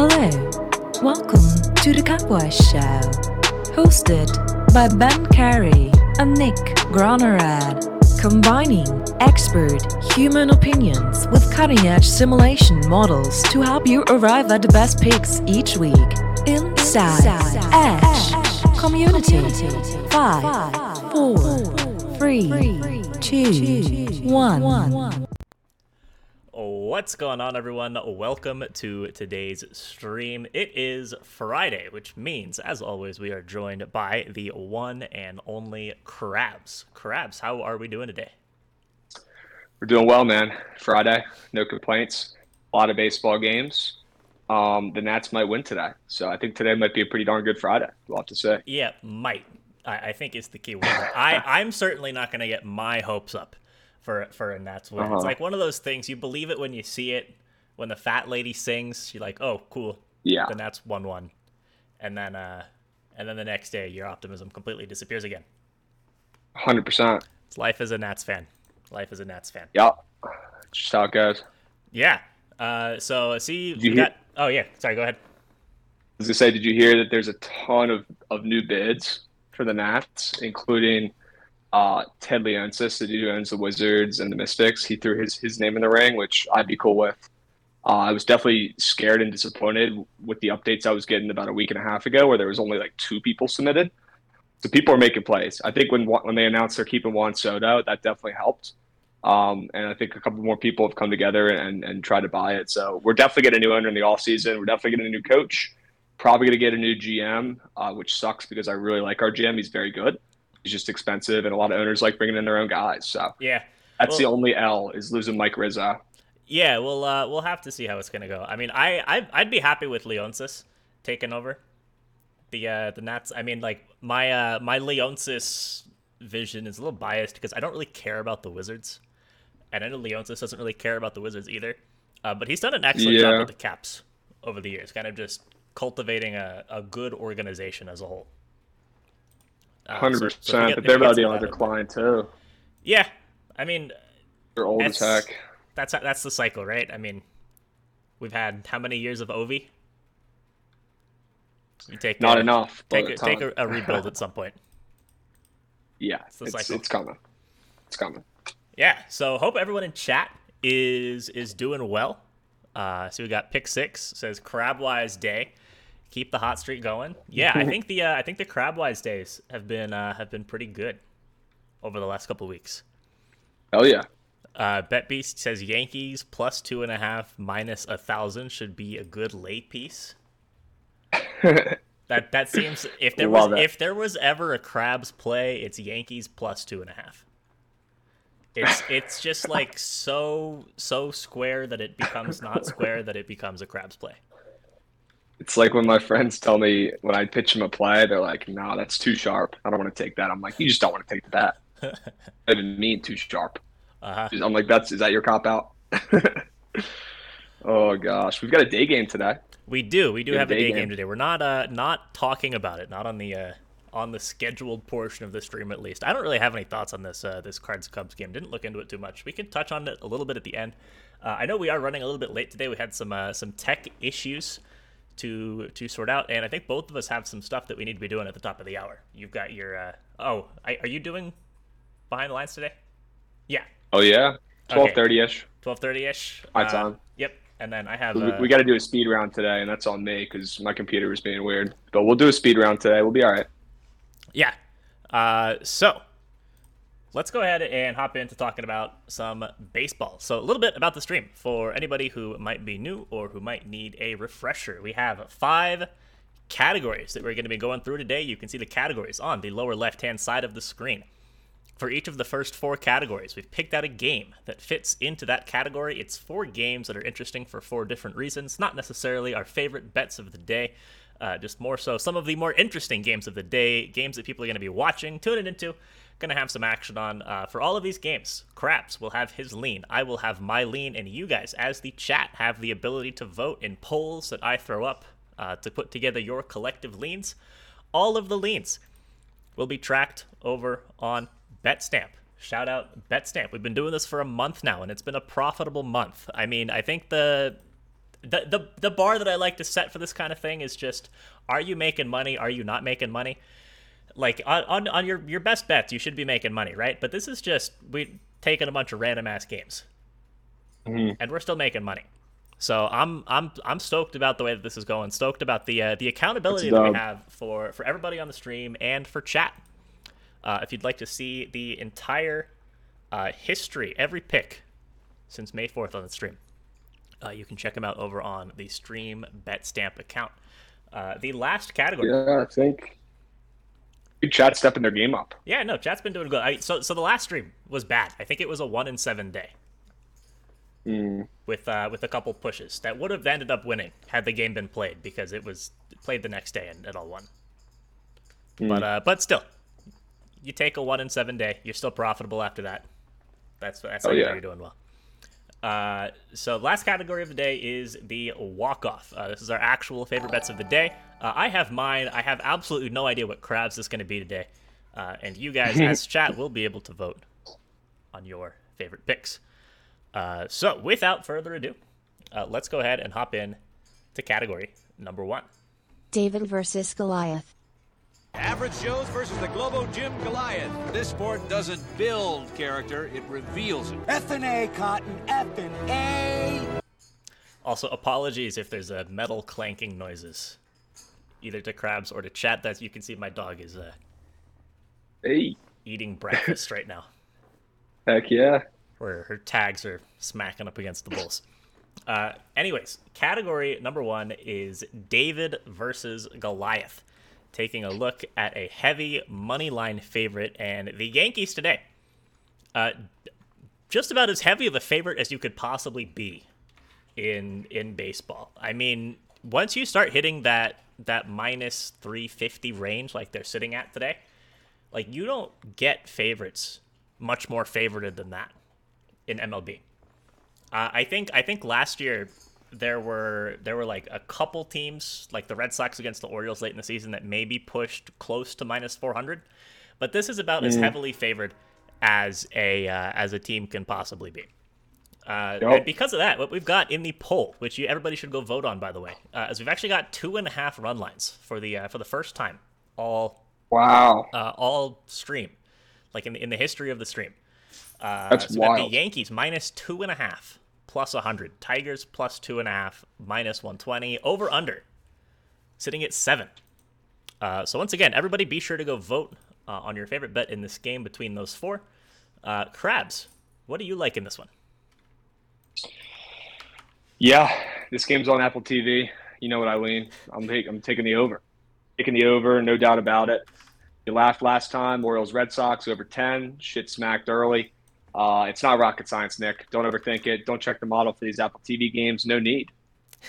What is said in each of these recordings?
Hello, welcome to the Catwise Show, hosted by Ben Carey and Nick Gronerad, combining expert human opinions with cutting edge simulation models to help you arrive at the best picks each week. Inside Edge Community. Five, four, three, two, one. What's going on, everyone? Welcome to today's stream. It is Friday, which means, as always, we are joined by the one and only Krabs. Krabs, how are we doing today? We're doing well, man. Friday, no complaints. A lot of baseball games. Um, the Nats might win today, so I think today might be a pretty darn good Friday. We'll have to say. Yeah, might. I, I think is the key word. I, I'm certainly not going to get my hopes up for for a Nats win. Uh-huh. It's like one of those things you believe it when you see it. When the fat lady sings, you're like, "Oh, cool." Yeah. Then that's one one, and then uh, and then the next day, your optimism completely disappears again. Hundred percent. It's life as a Nats fan. Life as a Nats fan. Yep. Just how it goes. Yeah. Uh, so see, Did you we hear- Oh yeah. Sorry. Go ahead. I was gonna say, did you hear that there's a ton of, of new bids for the Nats, including uh, Ted Leonsis, the dude who owns the Wizards and the Mystics. He threw his his name in the ring, which I'd be cool with. Uh, I was definitely scared and disappointed with the updates I was getting about a week and a half ago, where there was only like two people submitted. So people are making plays. I think when when they announced they're keeping Juan Soto, that definitely helped. Um, and I think a couple more people have come together and, and tried to buy it. So we're definitely getting a new owner in the offseason. We're definitely getting a new coach. Probably going to get a new GM, uh, which sucks because I really like our GM. He's very good. He's just expensive, and a lot of owners like bringing in their own guys. So Yeah. that's the only L is losing Mike Rizzo. Yeah. We'll uh, we'll have to see how it's gonna go. I mean, I, I I'd be happy with Leonsis taking over the uh, the Nats. I mean, like my uh, my Leonsis vision is a little biased because I don't really care about the Wizards, and I know Leonsis doesn't really care about the Wizards either. Uh, but he's done an excellent job with the Caps over the years, kind of just cultivating a, a good organization as a whole. Uh, so- percent, so But they're about some the of on that, decline too. Yeah, I mean, They're old as That's- heck. that's that's the cycle, right? I mean, we've had how many years of Ovi? You take Not a, enough. Take a, take a, a rebuild at some point. yeah, it's, cycle. it's coming. It's coming. Yeah. So hope everyone in chat is is doing well. Uh, so we got pick six says Crabwise Day. Keep the hot streak going. Yeah, I think the uh, I think the Crabwise days have been uh, have been pretty good over the last couple of weeks. Oh yeah. Uh, Bet Beast says Yankees plus two and a half minus a thousand should be a good late piece. That that seems if there was Love it. if there was ever a Krabs play, it's Yankees plus two and a half. It's it's just like so so square that it becomes not square that it becomes a Krabs play. It's like when my friends tell me when I pitch them a play, they're like, "No, that's too sharp. I don't want to take that." I'm like, "You just don't want to take the bet." I didn't mean too sharp. Uh-huh. I'm like, "That's is that your cop out?" oh gosh, we've got a day game today. We do. We do have a day day game. game. today. We're not uh not talking about it. Not on the uh on the scheduled portion of the stream at least. I don't really have any thoughts on this uh this Cards Cubs game. Didn't look into it too much. We can touch on it a little bit at the end. Uh, I know we are running a little bit late today. We had some uh, some tech issues to to sort out, and I think both of us have some stuff that we need to be doing at the top of the hour. You've got your uh oh, I, are you doing behind the lines today? Yeah, Oh yeah, twelve thirty ish. twelve thirty ish. My time. Yep, and then I have. We, Uh, we got to do a speed round today, and that's on me because my computer was being weird. But we'll do a speed round today. We'll be all right. Yeah. Uh, so let's go ahead and hop into talking about some baseball. So a little bit about the stream for anybody who might be new or who might need a refresher. We have five categories that we're going to be going through today. You can see the categories on the lower left-hand side of the screen. For each of the first four categories, we've picked out a game that fits into that category. It's four games that are interesting for four different reasons, not necessarily our favorite bets of the day, uh, just more so some of the more interesting games of the day, games that people are going to be watching, tuning into, going to have some action on. Uh, for all of these games, Krabs will have his lean, I will have my lean, and you guys, as the chat, have the ability to vote in polls that I throw up uh, to put together your collective leans. All of the leans will be tracked over on BetStamp. Shout out BetStamp. We've been doing this for a month now, and it's been a profitable month. I mean, I think the the, the the bar that I like to set for this kind of thing is just are you making money? Are you not making money? Like on, on, on your, your best bets, you should be making money, right? But this is just we taking a bunch of random ass games. Mhm. And we're still making money. So I'm I'm I'm stoked about the way that this is going. Stoked about the uh, the accountability that we have for for everybody on the stream and for chat. Uh, if you'd like to see the entire uh, history, every pick since May 4th on the stream, uh, you can check them out over on the Stream Bet Stamp account. Uh, the last category. Yeah, I think. Chat stepping their game up. Yeah, no, chat's been doing good. I, so, so the last stream was bad. I think it was a one in seven day Mm. with uh, with a couple pushes that would have ended up winning had the game been played because it was played the next day and it all won. But uh, but still, you take a one in seven day, you're still profitable after that. That's that's how Oh, you yeah. you're doing well. Uh, so last category of the day is the walk off. Uh, this is our actual favorite bets of the day. Uh, I have mine. I have absolutely no idea what Krabs is going to be today, uh, and you guys as chat will be able to vote on your favorite picks. Uh, so without further ado, uh, let's go ahead and hop in to category number one. David versus Goliath. Average Joe's versus the Globo Gym Goliath. This sport doesn't build character, it reveals it. F and A, Cotton. F and A. Also, apologies if there's a metal clanking noises, either to Krabs or to chat. That you can see my dog is uh, Hey, eating breakfast right now. heck yeah. where her tags are smacking up against the bulls. Uh, anyways, category number one is David versus Goliath, taking a look at a heavy money line favorite and the Yankees today. Uh, just about as heavy of a favorite as you could possibly be in in baseball. I mean, once you start hitting that that minus 350 range like they're sitting at today, like you don't get favorites much more favorited than that in MLB. Uh, I think I think last year there were there were like a couple teams like the Red Sox against the Orioles late in the season that maybe pushed close to minus 400, but this is about as heavily favored as a uh, as a team can possibly be. Uh, Yup. and because of that, what we've got in the poll, which you, everybody should go vote on, by the way, uh, is we've actually got two and a half run lines for the uh, for the first time all Wow. uh, all stream, like in the, in the history of the stream. Uh, That's so wild. The Yankees minus two and a half, plus 100. Tigers plus two and a half, minus 120. Over under, sitting at seven. Uh, so once again, everybody be sure to go vote uh, on your favorite bet in this game between those four. Uh, Krabs, what do you like in this one? Yeah, this game's on Apple TV. You know what I lean. I'm I'm taking the over. Taking the over, no doubt about it. You laughed last time. Orioles Red Sox over 10. Shit smacked early. Uh, it's not rocket science, Nick. Don't overthink it. Don't check the model for these Apple TV games. No need.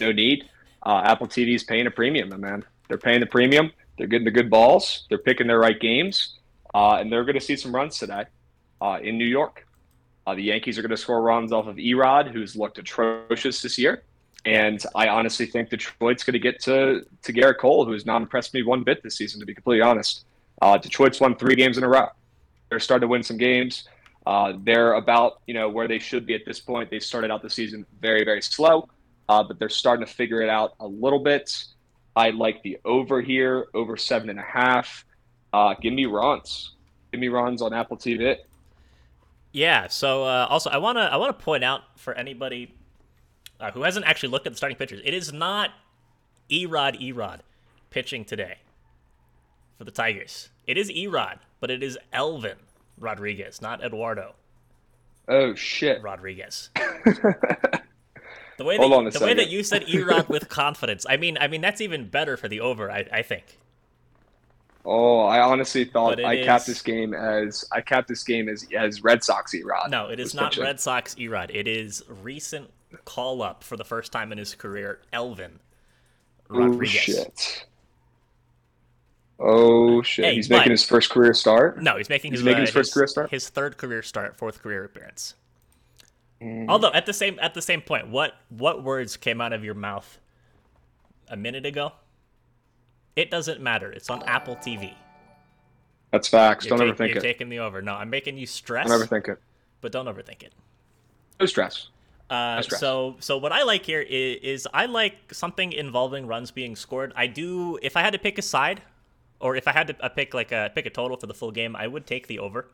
No need. Uh, Apple TV is paying a premium, man. They're paying the premium. They're getting the good balls. They're picking their right games. Uh, and they're going to see some runs today uh, in New York. Uh, the Yankees are going to score runs off of Erod, who's looked atrocious this year. And I honestly think Detroit's going to get to, to Gerrit Cole, who has not impressed me one bit this season, to be completely honest. Uh, Detroit's won three games in a row. They're starting to win some games. Uh, they're about you know where they should be at this point. They started out the season very very slow, uh, but they're starting to figure it out a little bit. I like the over here, over seven and a half. Uh, give me runs. Give me runs on Apple TV. Yeah. So uh, also, I wanna I wanna point out for anybody uh, who hasn't actually looked at the starting pitchers, it is not Erod Erod pitching today for the Tigers. It is Erod, but it is Elvin Rodriguez, not Eduardo Oh shit! Rodriguez. The way that, Hold on a the way that you said Erod with confidence, I mean, I mean that's even better for the over. I, I think. Oh, I honestly thought I capped this game as I capped this game as as Red Sox Erod. No, it is not pitching. Red Sox Erod. It is recent call up for the first time in his career, Elvin Rodriguez. shit! Oh shit! Hey, He's making his first career start. No, he's making He's his making uh, his first career start? His third career start, fourth career appearance. Mm. Although at the same at the same point, what what words came out of your mouth a minute ago? It doesn't matter. It's on Apple TV. That's facts. You're, Don't take- overthink you're it. taking the over. No, I'm making you stress, Don't overthink it. but don't overthink it. No stress. Uh, stress. so, so what I like here is, is I like something involving runs being scored. I do. If I had to pick a side, or if I had to uh, pick like a pick a total for the full game, I would take the over,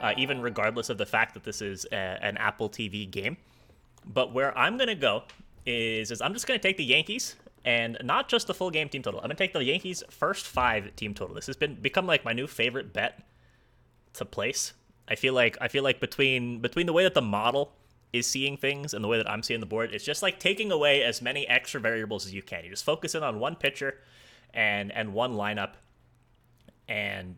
uh, even regardless of the fact that this is a, an Apple TV game. But where I'm gonna go is is I'm just gonna take the Yankees and not just the full game team total. I'm gonna take the Yankees first five team total. This has been become like my new favorite bet to place. I feel like I feel like between between the way that the model is seeing things and the way that I'm seeing the board, it's just like taking away as many extra variables as you can. You just focus in on one pitcher and and one lineup and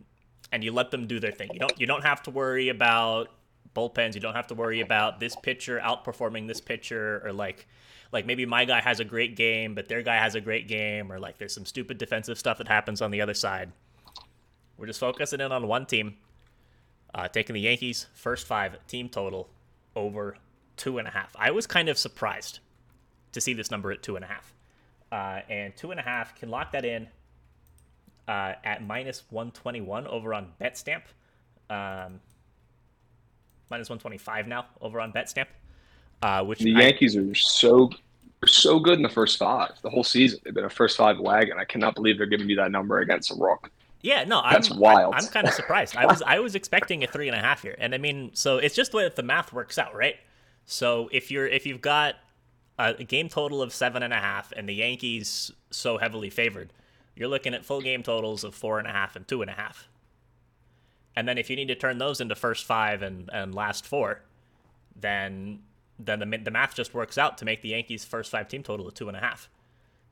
and you let them do their thing. You don't you don't have to worry about bullpens. You don't have to worry about this pitcher outperforming this pitcher or like like maybe my guy has a great game but their guy has a great game or like there's some stupid defensive stuff that happens on the other side. We're just focusing in on one team. Uh, taking the Yankees first five team total over two and a half. I was kind of surprised to see this number at two and a half. Uh, and two and a half can lock that in uh, at minus 121 over on BetStamp. Um, minus 125 now over on BetStamp. Uh, which The I- Yankees are so so good in the first five the whole season. They've been a first five wagon. I cannot believe they're giving me that number against a rock. Yeah, no, That's I'm, wild. I'm, kind of surprised. I was I was expecting a three and a half here, and I mean, so it's just the way that the math works out, right? So if you're if you've got a, game total of seven and a half, and the Yankees so heavily favored, you're looking at full game totals of four and a half and two and a half. And then if you need to turn those into first five and, and last four, then then the the math just works out to make the Yankees first five team total of two and a half.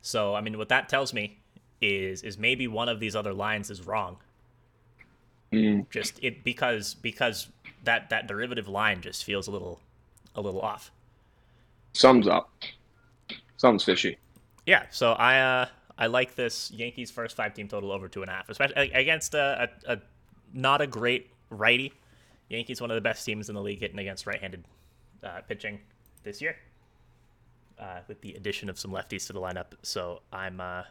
So I mean, what that tells me is is maybe one of these other lines is wrong. Mm. Just it because because that that derivative line just feels a little a little off. Sums up. Something's fishy. Yeah, so I uh I like this Yankees first five team total over two and a half, especially against a, a, a not a great righty. Yankees one of the best teams in the league hitting against right-handed uh, pitching this year, uh, with the addition of some lefties to the lineup. So I'm uh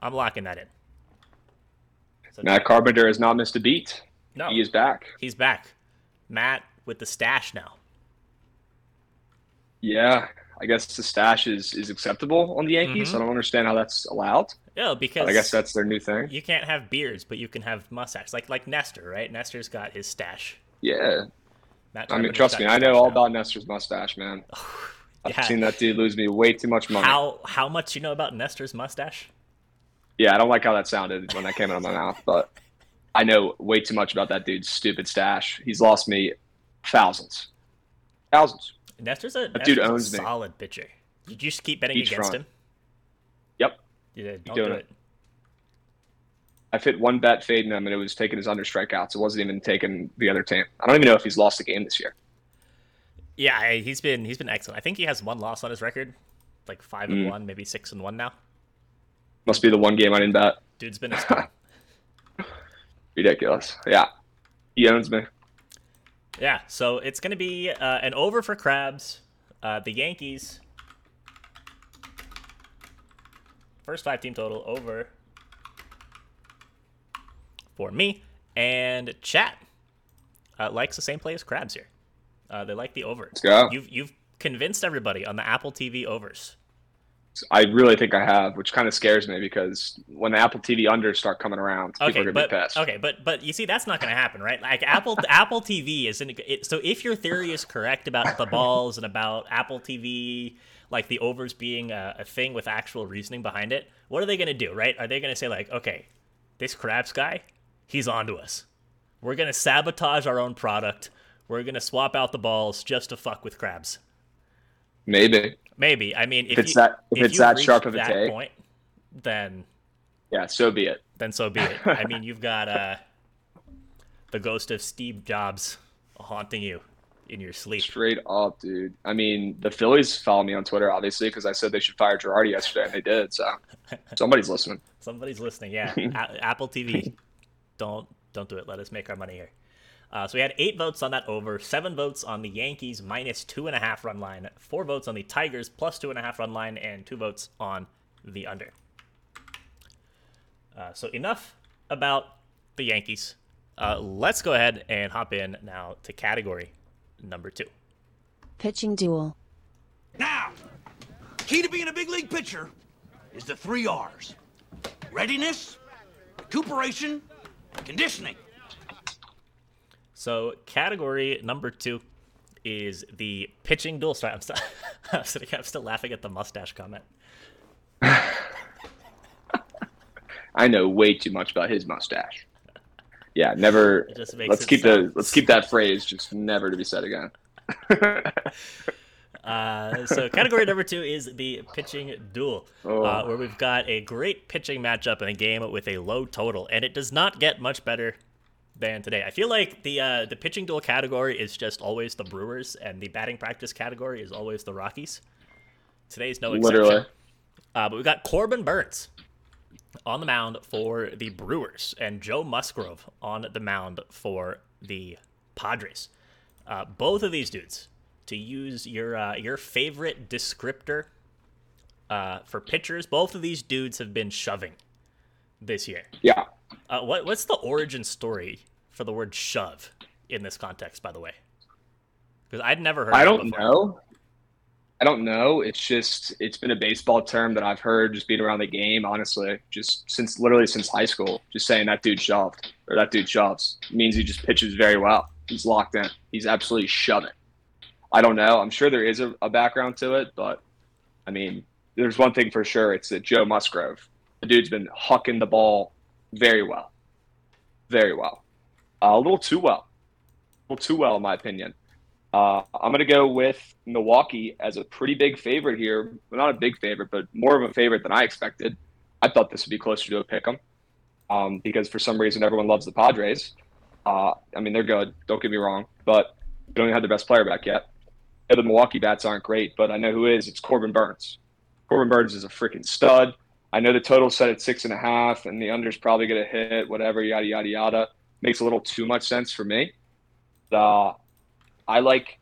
I'm locking that in. So Matt Carpenter has not missed a beat. no, He is back. he's back. Matt with the stash now. Yeah, I guess the stash is is acceptable on the Yankees. Mhm. I don't understand how that's allowed. Yeah, because But I guess that's their new thing. you can't have beards, but you can have mustaches. Like like Nestor, right? Nestor's got his stash. Yeah, I mean, trust me, I know all now. about Nestor's mustache, man. I've Yeah. seen that dude lose me way too much money. How how much you know about Nestor's mustache? Yeah, I don't like how that sounded when that came out of my mouth, but I know way too much about that dude's stupid stash. He's lost me thousands, thousands. Nestor's a, dude Nestor's a owns me. solid pitcher. Did you just keep betting against front. him? Yep, Yeah, don't doing do it. it. I've hit one bet fading him, and it was taking his under strikeouts. It wasn't even taking the other team. I don't even know if he's lost a game this year. Yeah, he's been he's been excellent. I think he has one loss on his record, like five and Mm. one, maybe six and one now. Must be the one game I didn't bet. Dude's been a. Ridiculous. Yeah, he owns me. Yeah, so it's gonna be uh, an over for Krabs. Uh, the Yankees first five team total over for me and chat uh, likes the same play as Krabs here. Uh, they like the over. Let's go. You've you've convinced everybody on the Apple TV overs. I really think I have, which kind of scares me because when the Apple TV unders start coming around, people Okay, are gonna but be pissed. okay, but but you see, that's not going to happen, right? Like Apple Apple TV is in, it, so if your theory is correct about the balls and about Apple TV, like the overs being a, a thing with actual reasoning behind it, what are they going to do, right? Are they going to say like, okay, this Krabs guy, he's onto us. We're going to sabotage our own product. We're going to swap out the balls just to fuck with Krabs. Maybe. Maybe. I mean, if, it's you, that- if it's you've that sharp of a take. point, then Yeah, so be it. then so be it. I mean, you've got uh, the ghost of Steve Jobs haunting you in your sleep. Straight up, dude. I mean, the Phillies follow me on Twitter, obviously, because I said they should fire Girardi yesterday, and they did. So somebody's listening. Somebody's listening. Yeah, A- Apple TV. Don't don't do it. Let us make our money here. Uh, so we had eight votes on that over, seven votes on the Yankees minus two and a half run line, four votes on the Tigers plus two and a half run line, and two votes on the under. Uh, so enough about the Yankees. Uh, let's go ahead and hop in now to category number two. Pitching duel. Now, key to being a big league pitcher is the three R's readiness, recuperation, and conditioning. So category number two is the pitching duel. Sorry, I'm still, I'm still, I'm still laughing at the mustache comment. I know way too much about his mustache. Yeah, never. Let's keep the let's keep that phrase just never to be said again. Uh, so category number two is the pitching duel, uh, Oh. where we've got a great pitching matchup in a game with a low total, and it does not get much better than today. I feel like the uh, the pitching duel category is just always the Brewers, and the batting practice category is always the Rockies. Today's no exception. Literally. Uh, but we've got Corbin Burnes on the mound for the Brewers and Joe Musgrove on the mound for the Padres. Uh, both of these dudes, to use your uh, your favorite descriptor uh, for pitchers, both of these dudes have been shoving this year. Yeah. Uh, what what's the origin story for the word shove in this context? By the way, because I'd never heard. I don't before. know. I don't know. It's just it's been a baseball term that I've heard just being around the game, honestly, just since literally since high school. Just saying that dude shoved or that dude shoves means he just pitches very well. He's locked in. He's absolutely shoving. I don't know. I'm sure there is a, a background to it, but I mean, there's one thing for sure. It's that Joe Musgrove, the dude's been hucking the ball very well, very well, uh, a little too well, a little too well in my opinion. Uh, I'm going to go with Milwaukee as a pretty big favorite here. Well, not a big favorite, but more of a favorite than I expected. I thought this would be closer to a pick 'em um, because for some reason everyone loves the Padres. Uh, I mean, they're good. Don't get me wrong, but they don't even have the best player back yet. The Milwaukee bats aren't great, but I know who is. It's Corbin Burnes. Corbin Burnes is a freaking stud. I know the total set at six and a half, and the under's probably going to hit whatever, yada yada yada. Makes a little too much sense for me. Uh, I like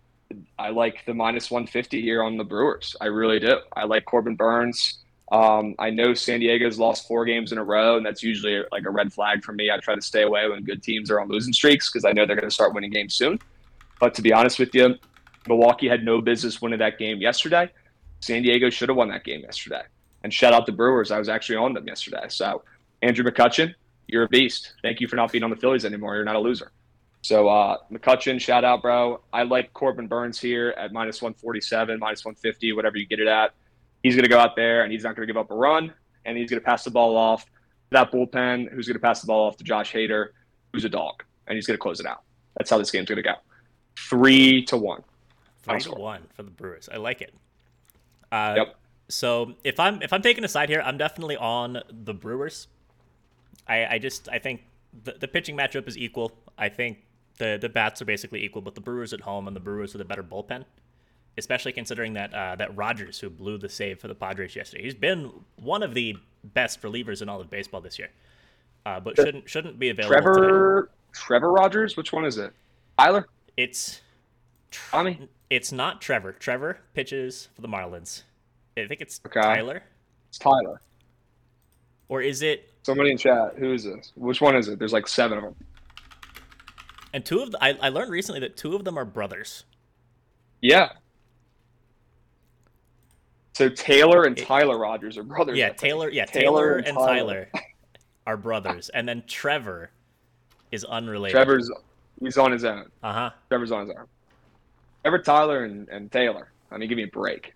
I like the minus 150 here on the Brewers. I really do. I like Corbin Burnes. Um, I know San Diego's lost four games in a row, and that's usually like a red flag for me. I try to stay away when good teams are on losing streaks because I know they're going to start winning games soon. But to be honest with you, Milwaukee had no business winning that game yesterday. San Diego should have won that game yesterday. And shout out the Brewers. I was actually on them yesterday. So, Andrew McCutchen, you're a beast. Thank you for not being on the Phillies anymore. You're not a loser. So, uh, McCutcheon, shout out, bro. I like Corbin Burnes here at minus 147, minus 150, whatever you get it at. He's going to go out there and he's not going to give up a run, and he's going to pass the ball off to that bullpen, who's going to pass the ball off to Josh Hader, who's a dog, and he's going to close it out. That's how this game's going to go. Three to one. Three to one for the Brewers. I like it. Uh, Yep. So if I'm if I'm taking a side here, I'm definitely on the Brewers. I, I just I think the, the pitching matchup is equal. I think the the bats are basically equal, but the Brewers at home and the Brewers with a better bullpen, especially considering that uh, that Rogers who blew the save for the Padres yesterday, he's been one of the best relievers in all of baseball this year, uh, but shouldn't shouldn't be available. today. Trevor Trevor Rogers, which one is it? Tyler? It's Tommy? it's not Trevor. Trevor pitches for the Marlins. I think it's Okay. Tyler. It's Tyler. Or is it? Somebody in chat. Who is this? Which one is it? There's like seven of them. And two of the, I, I learned recently that two of them are brothers. Yeah. So Taylor and Tyler Rogers are brothers. Yeah. Taylor. Yeah, Taylor, and Tyler are brothers, and then Trevor is unrelated. Trevor's he's on his own. Uh huh. Trevor's on his own. Trevor, Tyler, and, and Taylor. I mean, give me a break.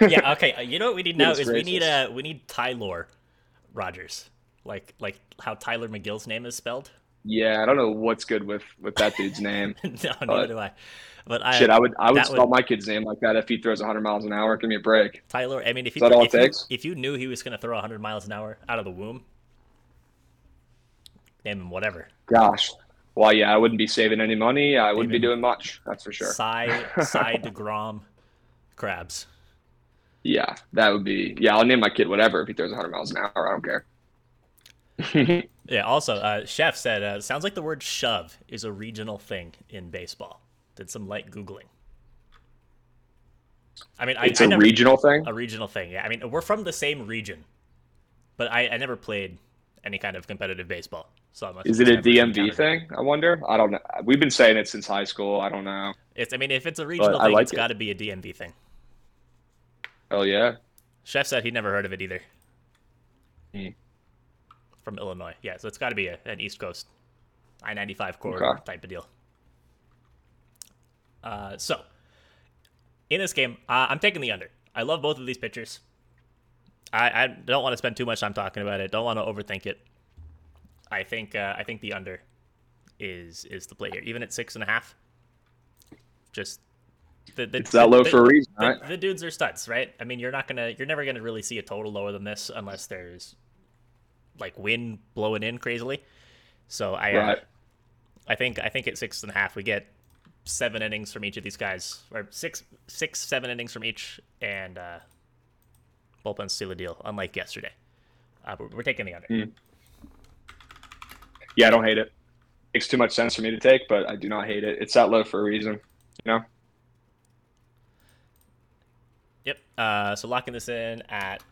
Yeah. Okay. uh, You know what we need now is we need a we need Tylor Rogers, like like how Tylor Megill's name is spelled. Yeah, I don't know what's good with with that dude's name. no, neither do I. But I, Shit, I would I would spell my kid's name like that if he throws 100 miles an hour. Give me a break. Tyler. I mean, if you that all it if, you, if you knew he was going to throw 100 miles an hour out of the womb, name him whatever. Gosh. Well, yeah, I wouldn't be saving any money. I wouldn't be doing much. That's for sure. Cy Cy Degrom, Krabs. Yeah, that would be. Yeah, I'll name my kid whatever if he throws 100 miles an hour. I don't care. Yeah. Also, uh, Chef said, uh, "Sounds like the word shove is a regional thing in baseball." Did some light googling. I mean, It's I a never, regional thing. a regional thing. Yeah. I mean, we're from the same region, but I, I never played any kind of competitive baseball. So I'm Is it a DMV thing? I wonder. I don't know. We've been saying it since high school. I don't know. It's. I mean, if it's a regional I thing, like it's it. got to be a DMV thing. Oh yeah. Chef said he'd never heard of it either. Hmm. From Illinois. Yeah, so it's got to be a, an East Coast I 95 corridor Okay. type of deal. Uh, so, in this game, uh, I'm taking the under. I love both of these pitchers. I, I don't want to spend too much time talking about it. Don't want to overthink it. I think uh, I think the under is is the play here, even at six and a half. Just the, the, It's that low the- for a reason, the- right? The dudes are studs, right? I mean, you're not gonna, you're never gonna really see a total lower than this unless there's like wind blowing in crazily. So I, uh, I think, I think at six and a half we get seven innings from each of these guys, or six, six, seven innings from each, and uh, bullpen seal the deal. Unlike yesterday, uh, but we're taking the under. Hmm. Yeah, I don't hate it. Makes too much sense for me to take, but I do not hate it. It's that low for a reason. You know? Yep. Uh, so locking this in at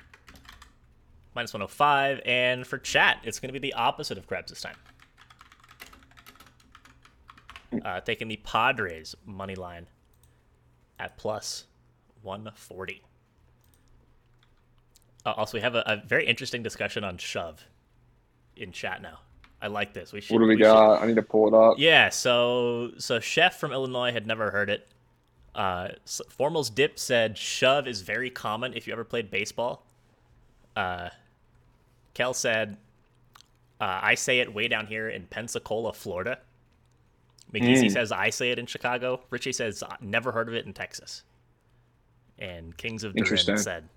minus 105. And for chat, it's going to be the opposite of Krabs this time. Uh, taking the Padres money line at plus 140. Uh, also, we have a, a very interesting discussion on shove in chat now. I like this. We should. What do we should- got? I need to pull it up. yeah, so so Chef from Illinois had never heard it. Uh, Formal's Dip said shove is very common if you ever played baseball. Uh, Kel said, uh, I say it way down here in Pensacola, Florida. McGeezy Mm. says I say it in Chicago. Richie says "Uh, never heard of it in Texas. And Kings of Durin said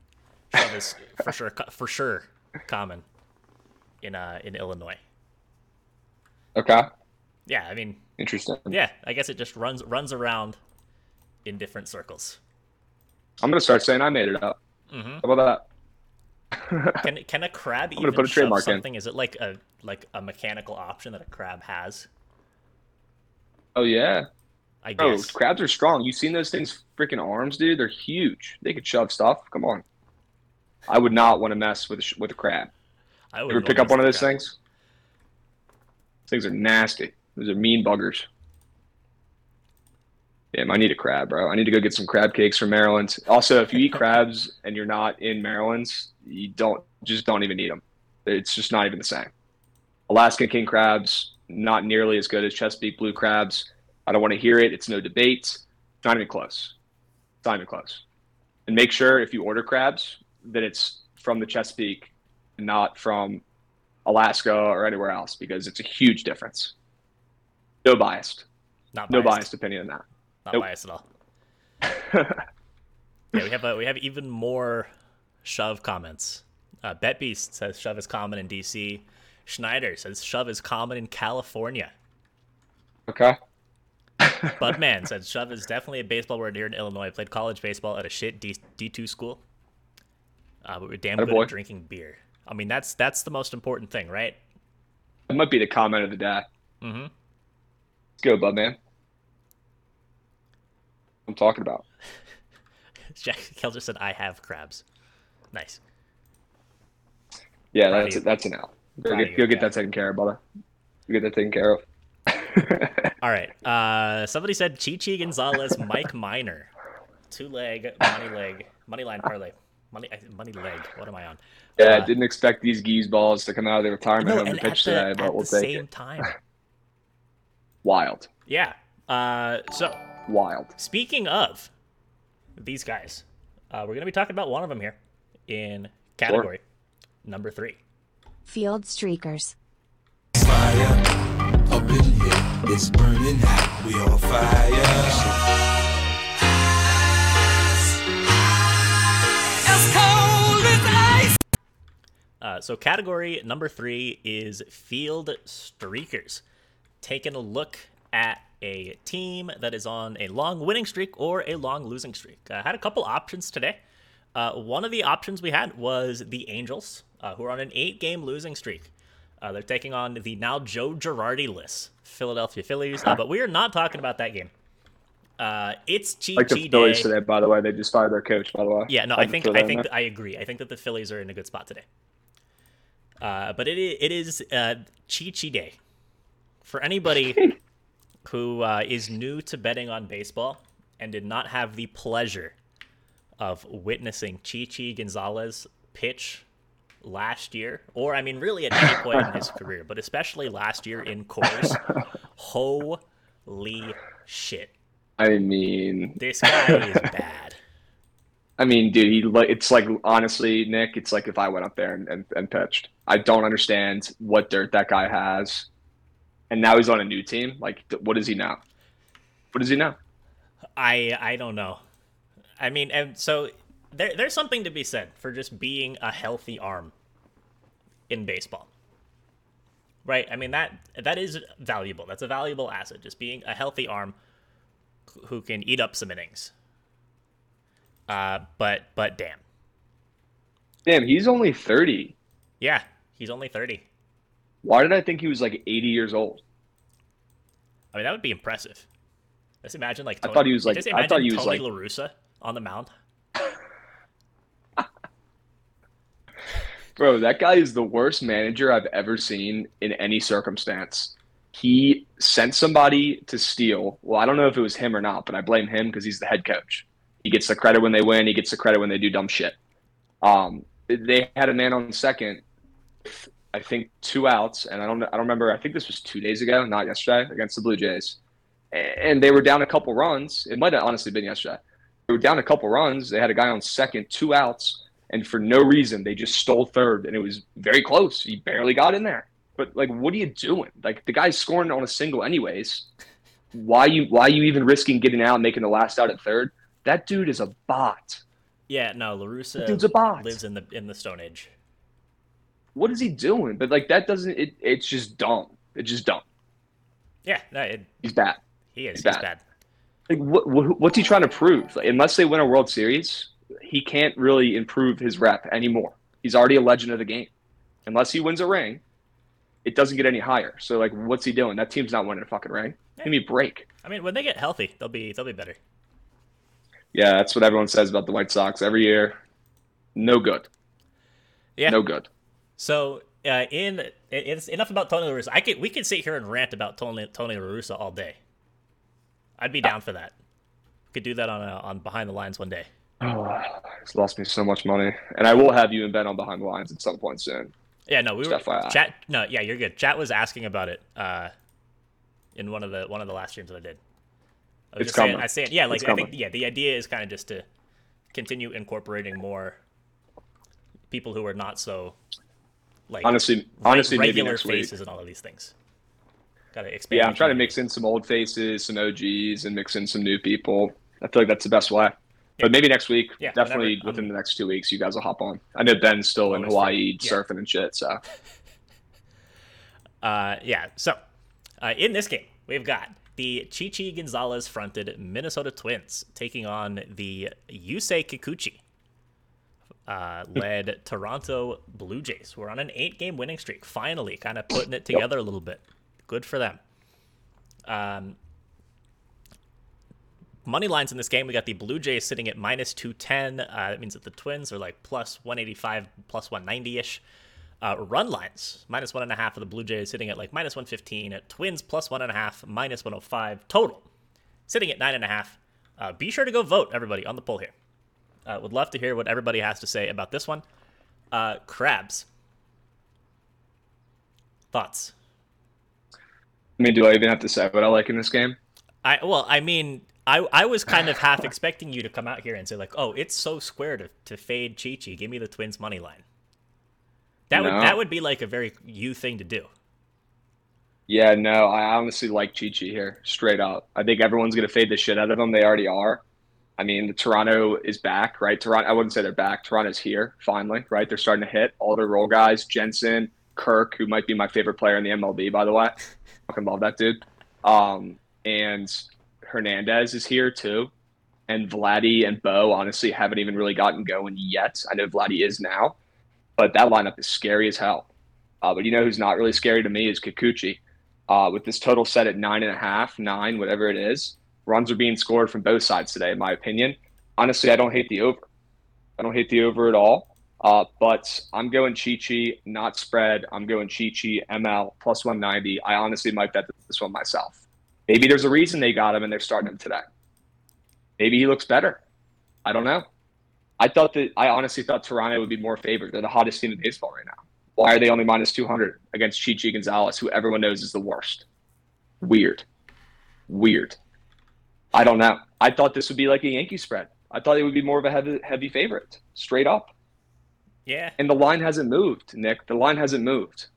shove is for sure for sure common in uh in Illinois. Okay. Yeah, I mean Interesting. yeah, I guess it just runs runs around in different circles. I'm gonna start saying I made it up. Mm-hmm. How about that? Can can a crab even put a trademark in. something? Is it like a like a mechanical option that a crab has? oh yeah. I Bro, guess. crabs are strong. You seen those things freaking arms, dude? They're huge. They could shove stuff. Come on. I would not want to mess with a, with a crab. I would Ever pick up one of those crab. things? Things are nasty. Those are mean buggers. Damn, I need a crab, bro. I need to go get some crab cakes from Maryland. Also, if you eat crabs and you're not in Maryland, you don't just don't even eat them. It's just not even the same. Alaskan king crabs, not nearly as good as Chesapeake blue crabs. I don't want to hear it. It's no debate. Not even close. It's not even close. And make sure if you order crabs that it's from the Chesapeake, not from Alaska or anywhere else, because it's a huge difference. No biased. Not No biased. biased opinion on that. Not Nope. biased at all. Yeah, we have a, we have even more shove comments. Uh, Bet Beast says shove is common in DC. Schneider says shove is common in California. Okay. Budman says shove is definitely a baseball word here in Illinois. I played college baseball at a shit D D2 school. Uh, but we're damn good at drinking beer. I mean, that's that's the most important thing, right? That might be the comment of the day. Mm-hmm. Let's go, bud man. I'm talking about. Jack Kelzer said, "I have crabs." Nice. Yeah, that's you. that's an L. Go get, go get that taken care of, brother. You get that taken care of. All right. Uh, somebody said Chichi Gonzalez, Mike Minor, two leg, money leg, money line parlay, money money leg. What am I on? yeah, Uh, didn't expect these geese balls to come out of the retirement No, home and pitch the, today, at but we'll the take same it. time. Wild. Yeah. Uh, so Wild. speaking of these guys, uh, we're gonna be talking about one of them here in category number three. Field Streakers. Fire up in here, it's burning hot. We on fire. As cold as ice. Uh, so category number three is field streakers, taking a look at a team that is on a long winning streak or a long losing streak. I had a couple options today. Uh, one of the options we had was the Angels, uh, who are on an eight-game losing streak. Uh, they're taking on the now Joe Girardi-less Philadelphia Phillies, uh, but we are not talking about that game. Uh, it's Chi Like Chi the Phillies Day. today, by the way. They just fired their coach, by the way. Yeah, no, I think I think. I agree. I think that the Phillies are in a good spot today. Uh, but it it is uh, Chi Chi Day for anybody who uh, is new to betting on baseball and did not have the pleasure of witnessing Chichi Gonzalez pitch last year, or I mean, really at any point in his career, but especially last year in Coors. Holy shit! I mean, This guy is bad. I mean, dude, he like it's like honestly, Nick, it's like if I went up there and, and, and pitched. I don't understand what dirt that guy has, and now he's on a new team. Like, what does he know? What does he know? I I don't know. I mean, and so there, there's something to be said for just being a healthy arm in baseball. Right? I mean that that is valuable. That's a valuable asset. Just being a healthy arm who can eat up some innings. Uh, but but damn, Damn, he's only thirty. yeah, he's only thirty. Why did I think he was like eighty years old? I mean, that would be impressive. Just imagine like I thought he was, like- I thought he was, Tony like- La Russa on the mound. Bro, that guy is the worst manager I've ever seen in any circumstance. He sent somebody to steal. Well, I don't know if it was him or not, but I blame him because he's the head coach. He gets the credit when they win. He gets the credit when they do dumb shit. Um, they had a man on second, I think two outs, and I don't I don't remember. I think this was two days ago, not yesterday, against the Blue Jays, and they were down a couple runs. It might have honestly been yesterday. They were down a couple runs. They had a guy on second, two outs and for no reason they just stole third and it was very close he barely got in there but like what are you doing like the guy's scoring on a single anyways why you why you even risking getting out and making the last out at third that dude is a bot Yeah, no, La Russa dude's a bot. lives in the in the Stone Age. What is he doing? But like that doesn't it, it's just dumb. It's just dumb. Yeah, no, it, he's bad. he is. He's He's bad. bad. like what, what what's he trying to prove? Like, unless they win a world series he can't really improve his rep anymore. He's already a legend of the game. Unless he wins a ring it doesn't get any higher. So like what's he doing? That team's not winning a fucking ring. Give me a break. I mean, when they get healthy, they'll be they'll be better. yeah that's what everyone says about the white sox every year. No good. Yeah. no good So uh, in it's enough about Tony La Russa. I could we could sit here and rant about Tony Tony La Russa all day. I'd be down for that. Could do that on a, on behind the lines one day. oh, it's lost me so much money and i will have you in bet on behind the lines at some point soon Yeah, no, we were FYI. chat. No, yeah, you're good. Chat was asking about it uh, in one of the one of the last streams that I did. I was It's just saying, coming. I saying, yeah, like It's I think, coming. yeah, the idea is kind of just to continue incorporating more people who are not so like honestly re- honestly maybe next week faces and all of these things. Got to expand. Yeah, I'm trying to mix in some old faces, some OGs, and mix in some new people. I feel like that's the best way. But maybe next week, Yeah, definitely whenever- within the next two weeks, you guys will hop on. I know Ben's still in Hawaii. Yeah. surfing and shit. So Uh, yeah. So, uh, in this game, we've got the Chichi Gonzalez fronted Minnesota Twins taking on the Yusei Kikuchi uh, led Toronto Blue Jays, who are on an eight game winning streak, finally kind of putting it together a little bit. Good for them. Um, money lines in this game, we got the Blue Jays sitting at minus 210. Uh, that means that the Twins are like plus 185, plus 190 ish. Uh, run lines minus one and a half for the Blue Jays, sitting at like minus 115. At Twins plus one and a half, minus 105 total, sitting at nine and a half. Uh, be sure to go vote, everybody, on the poll here. Uh, would love to hear what everybody has to say about this one. Uh, Krabs. Thoughts? I mean, do I even have to say what I like in this game? I well, I mean, I I was kind of half expecting you to come out here and say like, "Oh, it's so square to, to fade Chi Chi. Give me the Twins money line." That would that would be like a very you thing to do. Yeah, no, I honestly like Chi Chi here, straight up. I think everyone's going to fade the shit out of them. They already are. I mean, Toronto is back, right? Toronto, I wouldn't say they're back. Toronto's here, finally, right? They're starting to hit all their role guys. Jansen, Kirk, who might be my favorite player in the MLB, by the way. I fucking love that dude. Um, and Hernandez is here too. And Vladdy and Bo honestly haven't even really gotten going yet. I know Vladdy is now, but that lineup is scary as hell. Uh, but you know who's not really scary to me is Kikuchi. Uh, with this total set at nine and a half, nine, whatever it is, runs are being scored from both sides today, in my opinion. Honestly, I don't hate the over. I don't hate the over at all. Uh, but I'm going Chi Chi, not spread. I'm going Chi Chi ML plus 190. I honestly might bet this one myself. Maybe there's a reason they got him and they're starting him today. Maybe he looks better. I don't know. I thought that I honestly thought Toronto would be more favored. They're the hottest team in baseball right now. Why are they only minus 200 against Chichi Gonzalez, who everyone knows is the worst? Weird. Weird. I don't know. I thought this would be like a Yankee spread. I thought it would be more of a heavy, heavy favorite, straight up. Yeah. And the line hasn't moved, Nick. The line hasn't moved.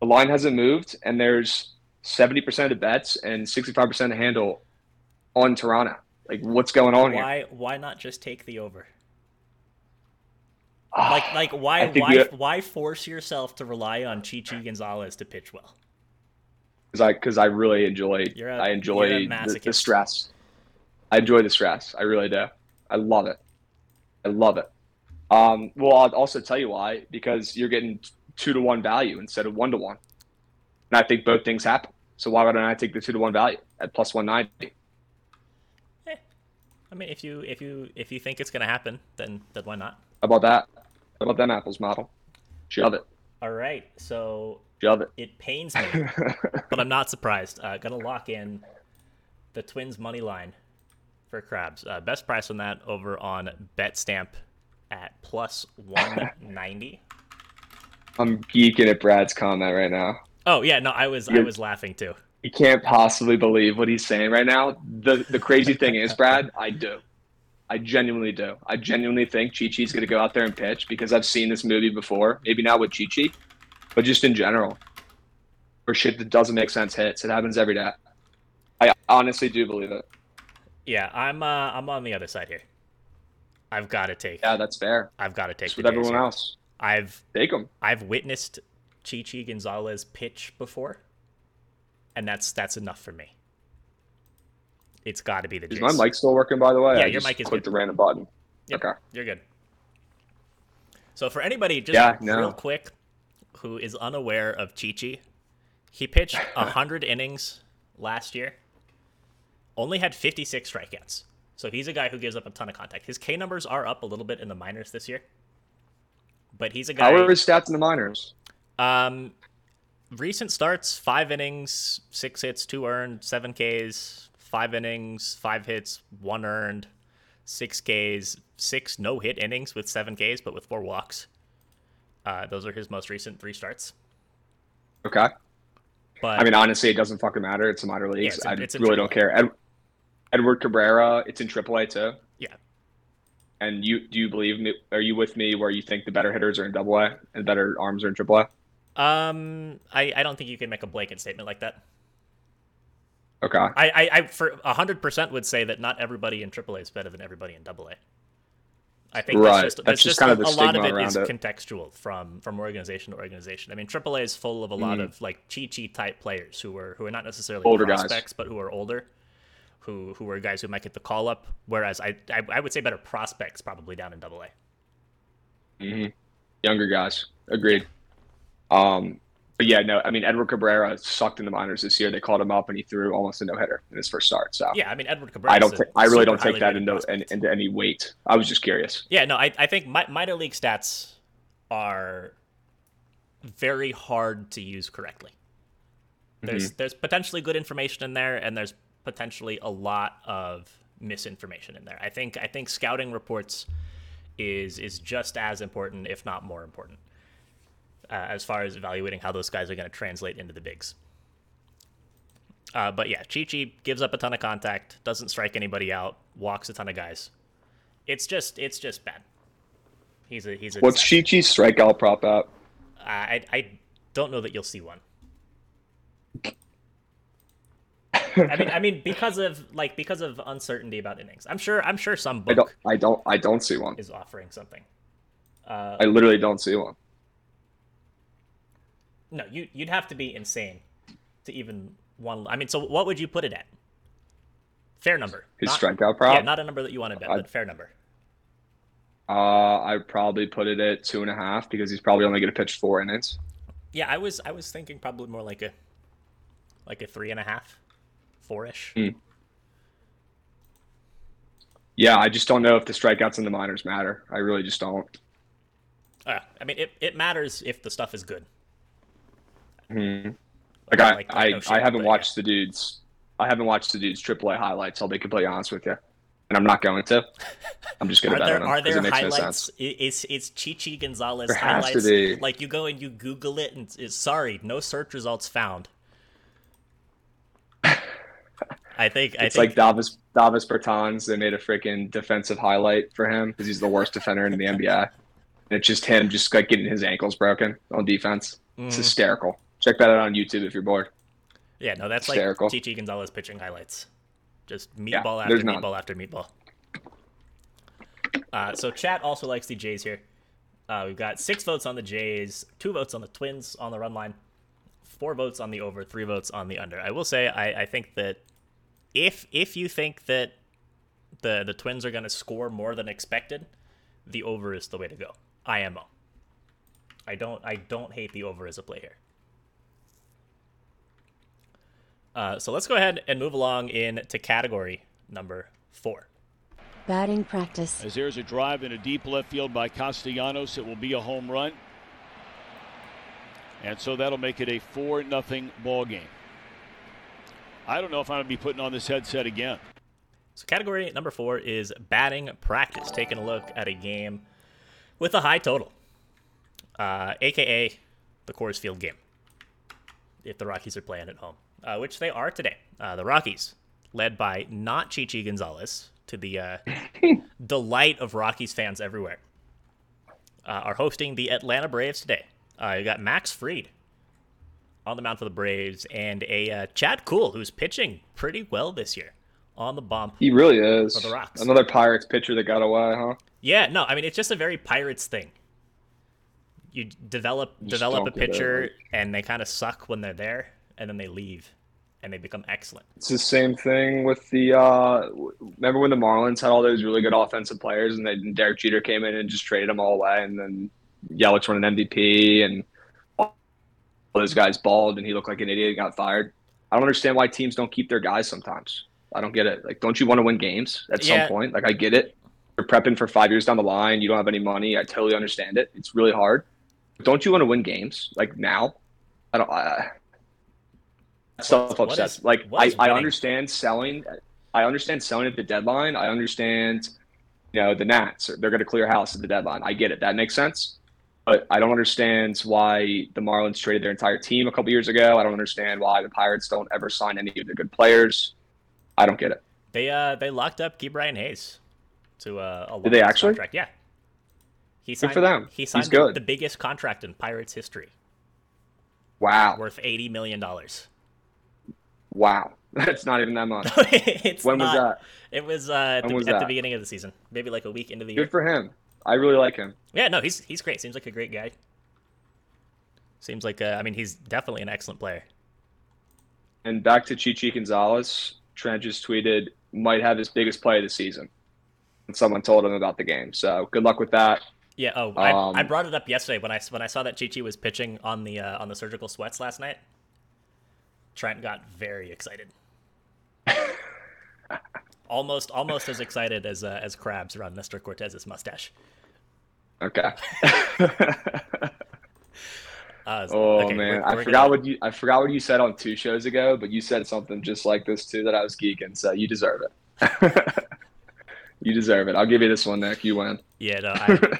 The line hasn't moved, and there's 70% of bets and 65% of the handle on Toronto. Like, what's going on here? Why why not just take the over? Ah, Like like why why why force yourself to rely on Chichi Gonzalez to pitch well? because I because I really enjoy a- I enjoy the, the stress. I enjoy the stress. I really do. I love it. I love it. Um, well, I'll also tell you why because you're getting two to one value instead of one to one, and I think both things happen. So why wouldn't I take the two to one value at plus one ninety? Eh. I mean if you if you if you think it's gonna happen, then then why not? How about that? How about them apples model? Shove it. All right, so Shove it. it pains me, but I'm not surprised. Uh, gonna lock in the Twins money line for Krabs. Uh, best price on that over on BetStamp at plus 190. I'm geeking at Brad's comment right now. Oh yeah, no, I was I You're- was laughing too. You can't possibly believe what he's saying right now. The the crazy thing is, Brad, I do. I genuinely do. I genuinely think Chi Chi's going to go out there and pitch because I've seen this movie before. Maybe not with Chi Chi, but just in general. Or shit that doesn't make sense hits. It happens every day. I honestly do believe it. Yeah, I'm uh, I'm on the other side here. I've got to take. Yeah, that's fair. I've got to take the with everyone here. else. I've Take them. I've witnessed Chichi Gonzalez pitch before, and that's that's enough for me. It's got to be the Is Jays. my mic still working, by the way? Yeah, I your just mic is good. the random button. Yep, Okay. you're good. So for anybody just Yeah, no. real quick who is unaware of Chichi, he pitched 100 innings last year. Only had 56 strikeouts. So he's a guy who gives up a ton of contact. His K numbers are up a little bit in the minors this year. But he's a guy How are his stats in the minors? um, recent starts: five innings, six hits, two earned, seven Ks. Five innings, five hits, one earned, six Ks, six no-hit innings with seven Ks, but with four walks. Uh, those are his most recent three starts. Okay. But I mean, honestly, it doesn't fucking matter. It's the minor leagues. it's in- I it's really don't care. Ed, Edward Cabrera, it's in AAA too. yeah, And you do you believe me? Are you with me where you think the better hitters are in Double A and better arms are in Triple A? um, I, I don't think you can make a blanket statement like that. Okay. I, I, I for hundred percent would say that not everybody in AAA is better than everybody in AA. I think Right. that's just, That's that's just just kind a, of the a lot of it is it. contextual from from organization to organization. I mean, AAA is full of a lot Mhm. of like chi chi type players who are who are not necessarily Older guys. prospects, but who are older, who who are guys who might get the call up. Whereas I I, I would say better prospects probably down in AA. hmm Younger guys. Agreed. Um, but yeah, no, I mean Edward Cabrera sucked in the minors this year. They called him up and he threw almost a no hitter in his first start. So Yeah, I mean Edward Cabrera. I don't I really don't take that into into in- into any weight. I was just curious. Yeah, no, I, I think mi- minor league stats are very hard to use correctly. There's Mm-hmm. there's potentially good information in there, and there's potentially a lot of misinformation in there. I think I think scouting reports is is just as important, if not more important, uh, as far as evaluating how those guys are going to translate into the bigs. Uh, but yeah, Chi Chi gives up a ton of contact, doesn't strike anybody out, walks a ton of guys. It's just it's just bad. He's a he's a What's disaster. Chi Chi's strikeout prop at? I I don't know that you'll see one. I mean, I mean, because of like because of uncertainty about innings. I'm sure. I'm sure some I don't book I don't I don't see one. is offering something. Uh, I literally don't see one. no, you you'd have to be insane to even one. I mean, so what would you put it at? Fair number. His Not- strikeout prop? Yeah, not a number that you want to bet, I- but fair number. Uh, I'd probably put it at two and a half because he's probably only going to pitch four innings. Yeah, I was I was thinking probably more like a like a three and a half, four ish. Hmm. Yeah, I just don't know if the strikeouts in the minors matter. I really just don't. Uh, I mean, it, it matters if the stuff is good. Hmm. Like I, like, I, no I haven't but watched the dudes. I haven't watched the dudes AAA highlights. I'll be completely honest with you. and I'm not going to. I'm just gonna Are bet there on him are there no highlights? sense. I- It's it's Chichi Gonzalez There has to highlights. be. Like you go and you Google it, and it's, sorry, no search results found. I think I It's think like Davis Davis Bertans. They made a freaking defensive highlight for him because he's the worst defender in the NBA. And it's just him just like getting his ankles broken on defense. Mm. It's hysterical. Check that out on YouTube if you're bored. yeah, no, that's hysterical. like Chichi Gonzalez pitching highlights. Just Yeah, meatball after there's none. meatball after meatball. Uh, so chat also likes the Jays here. Uh, we've got six votes on the Jays, two votes on the Twins on the run line, four votes on the over, three votes on the under. I will say I, I think that if if you think that the the Twins are going to score more than expected, the over is the way to go. IMO. I don't I don't hate the over as a play here. Uh, so let's go ahead and move along in to category number four. Batting practice. As there's a drive in a deep left field by Castellanos, it will be a home run. And so that'll make it a 4 nothing ball game. I don't know if I'm going to be putting on this headset again. So category number four is batting practice. Taking a look at a game with a high total, uh, aka the Coors Field game. If the Rockies are playing at home, uh, which they are today, uh, the Rockies, led by not Chichi Gonzalez, to the uh, delight of Rockies fans everywhere, uh, are hosting the Atlanta Braves today. Uh, you got Max Fried on the mound for the Braves and a uh, Chad Kuhl who's pitching pretty well this year on the bump. He really is. For the Rocks. Another Pirates pitcher that got away, huh? Yeah, no, I mean it's just a very Pirates thing. You develop Just develop a pitcher, and they kind of suck when they're there, and then they leave, and they become excellent. It's the same thing with the. Uh, remember when the Marlins had all those really good offensive players, and then Derek Jeter came in and just traded them all away, and then Yelich won an MVP, and those guys balled, and he looked like an idiot and got fired. I don't understand why teams don't keep their guys sometimes. I don't get it. Like, don't you want to win games at Yeah. some point? Like, I get it. You're prepping for five years down the line. You don't have any money. I totally understand it. It's really hard. But don't you want to win games like now? I don't. I, stuff upsets. is- like I, I understand selling. I understand selling at the deadline. I understand, you know, the Nats. They're going to clear house at the deadline. I get it. That makes sense. But I don't understand why the Marlins traded their entire team a couple years ago. I don't understand why the Pirates don't ever sign any of the good players. I don't get it. They uh they locked up Ke'Bryan Hayes to uh, a Did they actually? contract. Yeah, he signed for them. He He's signed good. the biggest contract in Pirates history, Wow. worth eighty million dollars. Wow. That's not even that much. When was that? It was uh, at, the, was at the beginning of the season, maybe like a week into the year. Good for him. I really like him. Yeah, no, he's he's great. Seems like a great guy. Seems like uh, I mean he's definitely an excellent player. And back to Chichi Gonzalez. Trent just tweeted might have his biggest play of the season. And someone told him about the game. So good luck with that. Yeah. Oh, I, Um, I brought it up yesterday when I when I saw that Chichi was pitching on the uh, on the surgical sweats last night. Trent got very excited. almost almost as excited as uh, as Krabs around Mr. Cortes's mustache. Okay. Uh, Oh okay, man, we're- I we're forgot gonna- what you I forgot what you said on two shows ago, but you said something just like this too that I was geeking. So you deserve it. you deserve it. I'll give you this one, Nick. You win. Yeah, no, I,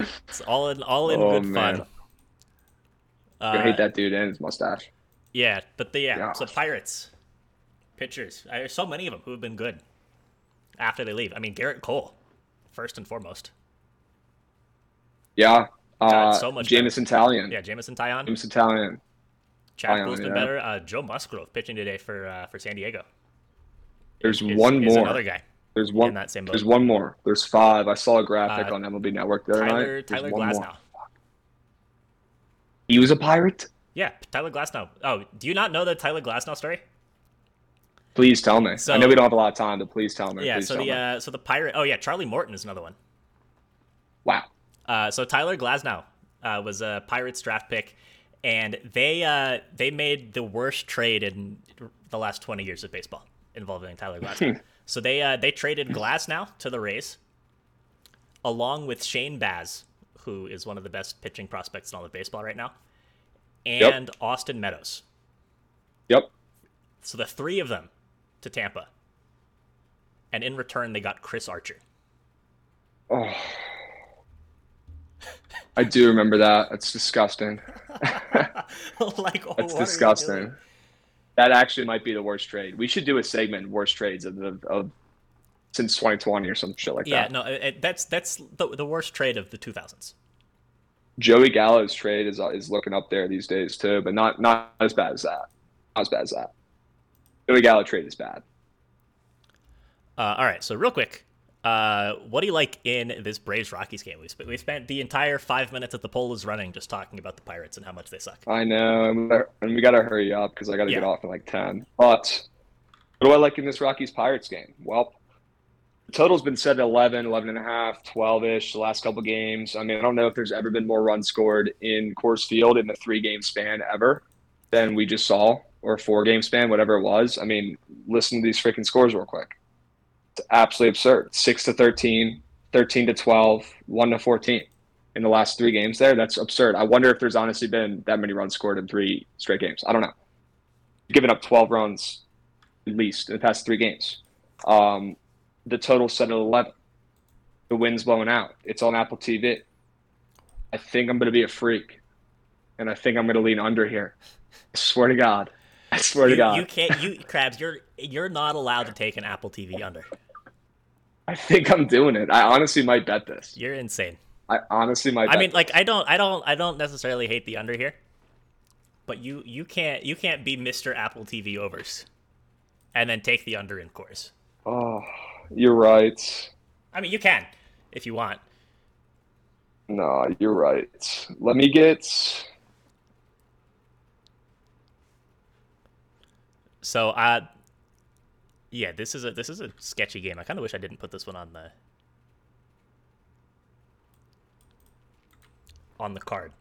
it's all in all in Oh, good man. fun. I Uh, hate that dude and his mustache. Yeah, but the yeah, so Pirates pitchers. There's so many of them who have been good after they leave. I mean, Gerrit Cole, first and foremost. Yeah. Uh, so much. Jameson Taillon. Yeah, Jameson Taillon, Jameson Taillon. Chad Kuhl's been yeah. better. Uh, Joe Musgrove pitching today for uh, for San Diego. There's is- one is more. another guy. There's one. in that same boat. There's one more. There's five. I saw a graphic Uh, on MLB Network the other Tyler night. There's Tyler Glasnow. He was a pirate. Yeah, Tyler Glasnow. Oh, do you not know the Tyler Glasnow story? Please tell me. So- I know we don't have a lot of time, but please tell me. Yeah, please so the uh, so the pirate. Oh yeah, Charlie Morton is another one. wow. Uh, so Tyler Glasnow uh, was a Pirates draft pick, and they uh, they made the worst trade in the last twenty years of baseball involving Tyler Glasnow. so they uh, they traded Glasnow to the Rays, along with Shane Baz, who is one of the best pitching prospects in all of baseball right now, and Austin Meadows. Yep. So the three of them to Tampa. and in return they got Chris Archer. Oh. I do remember that. That's disgusting. like, oh, That's what are you disgusting. That actually might be the worst trade. We should do a segment worst trades of the of since 2020 or some shit like Yeah, that. Yeah, no, it- that's that's the, the worst trade of the 2000s. Joey Gallo's trade is is looking up there these days too, but not not as bad as that. Not as bad as that. Joey Gallo trade is bad. Uh, all right, so real quick, uh, what do you like in this Braves Rockies game? We spent we spent the entire five minutes that the poll is running just talking about the Pirates and how much they suck. I know, and we gotta- and we got to hurry up because I got to get off in like 10. But what do I like in this Rockies Pirates game? Well, the total's been set at 11, 11 and a half, 12 ish the last couple games. I mean, I don't know if there's ever been more runs scored in Coors Field in the three game span ever than we just saw, or four game span, whatever it was. I mean, listen to these freaking scores real quick. It's absolutely absurd. 6 to 13, 13 to 12, 1 to 14 in the last three games there. That's absurd. I wonder if there's honestly been that many runs scored in three straight games. I don't know. Given up 12 runs at least in the past three games. Um, the total set at 11. The wind's blowing out. It's on Apple TV. I think I'm going to be a freak. And I think I'm going to lean under here. I swear to God. I swear to You, God. you can't, you Krabs. you're you're not allowed to take an Apple TV under. I think I'm doing it. I honestly might bet this. You're insane. I honestly might I bet mean, like I don't, I don't, I don't necessarily hate the under here, but you you can't you can't be Mr. Apple TV overs, and then take the under in Coors. Oh, you're right. I mean, you can if you want. No, you're right. Let me get. So, uh, yeah, this is a this is a sketchy game. I kind of wish I didn't put this one on the on the card.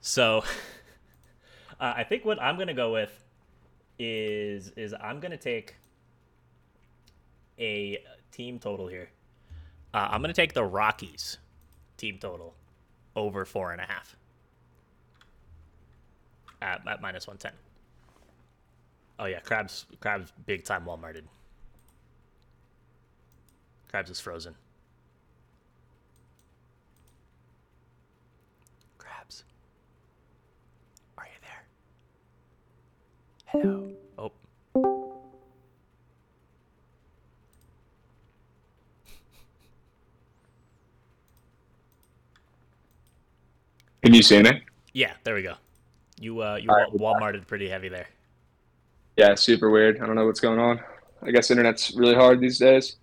So, uh, I think what I'm gonna go with is is I'm gonna take a team total here. Uh, I'm gonna take the Rockies team total over four and a half at, at minus one ten. Oh yeah, Krabs Krabs big time Walmarted. Krabs is frozen. Krabs. Are you there? Hello. Oh. Can you see me? Yeah, there we go. You uh you All right, wa- Walmarted pretty heavy there. Yeah, super weird. I don't know what's going on. I guess internet's really hard these days.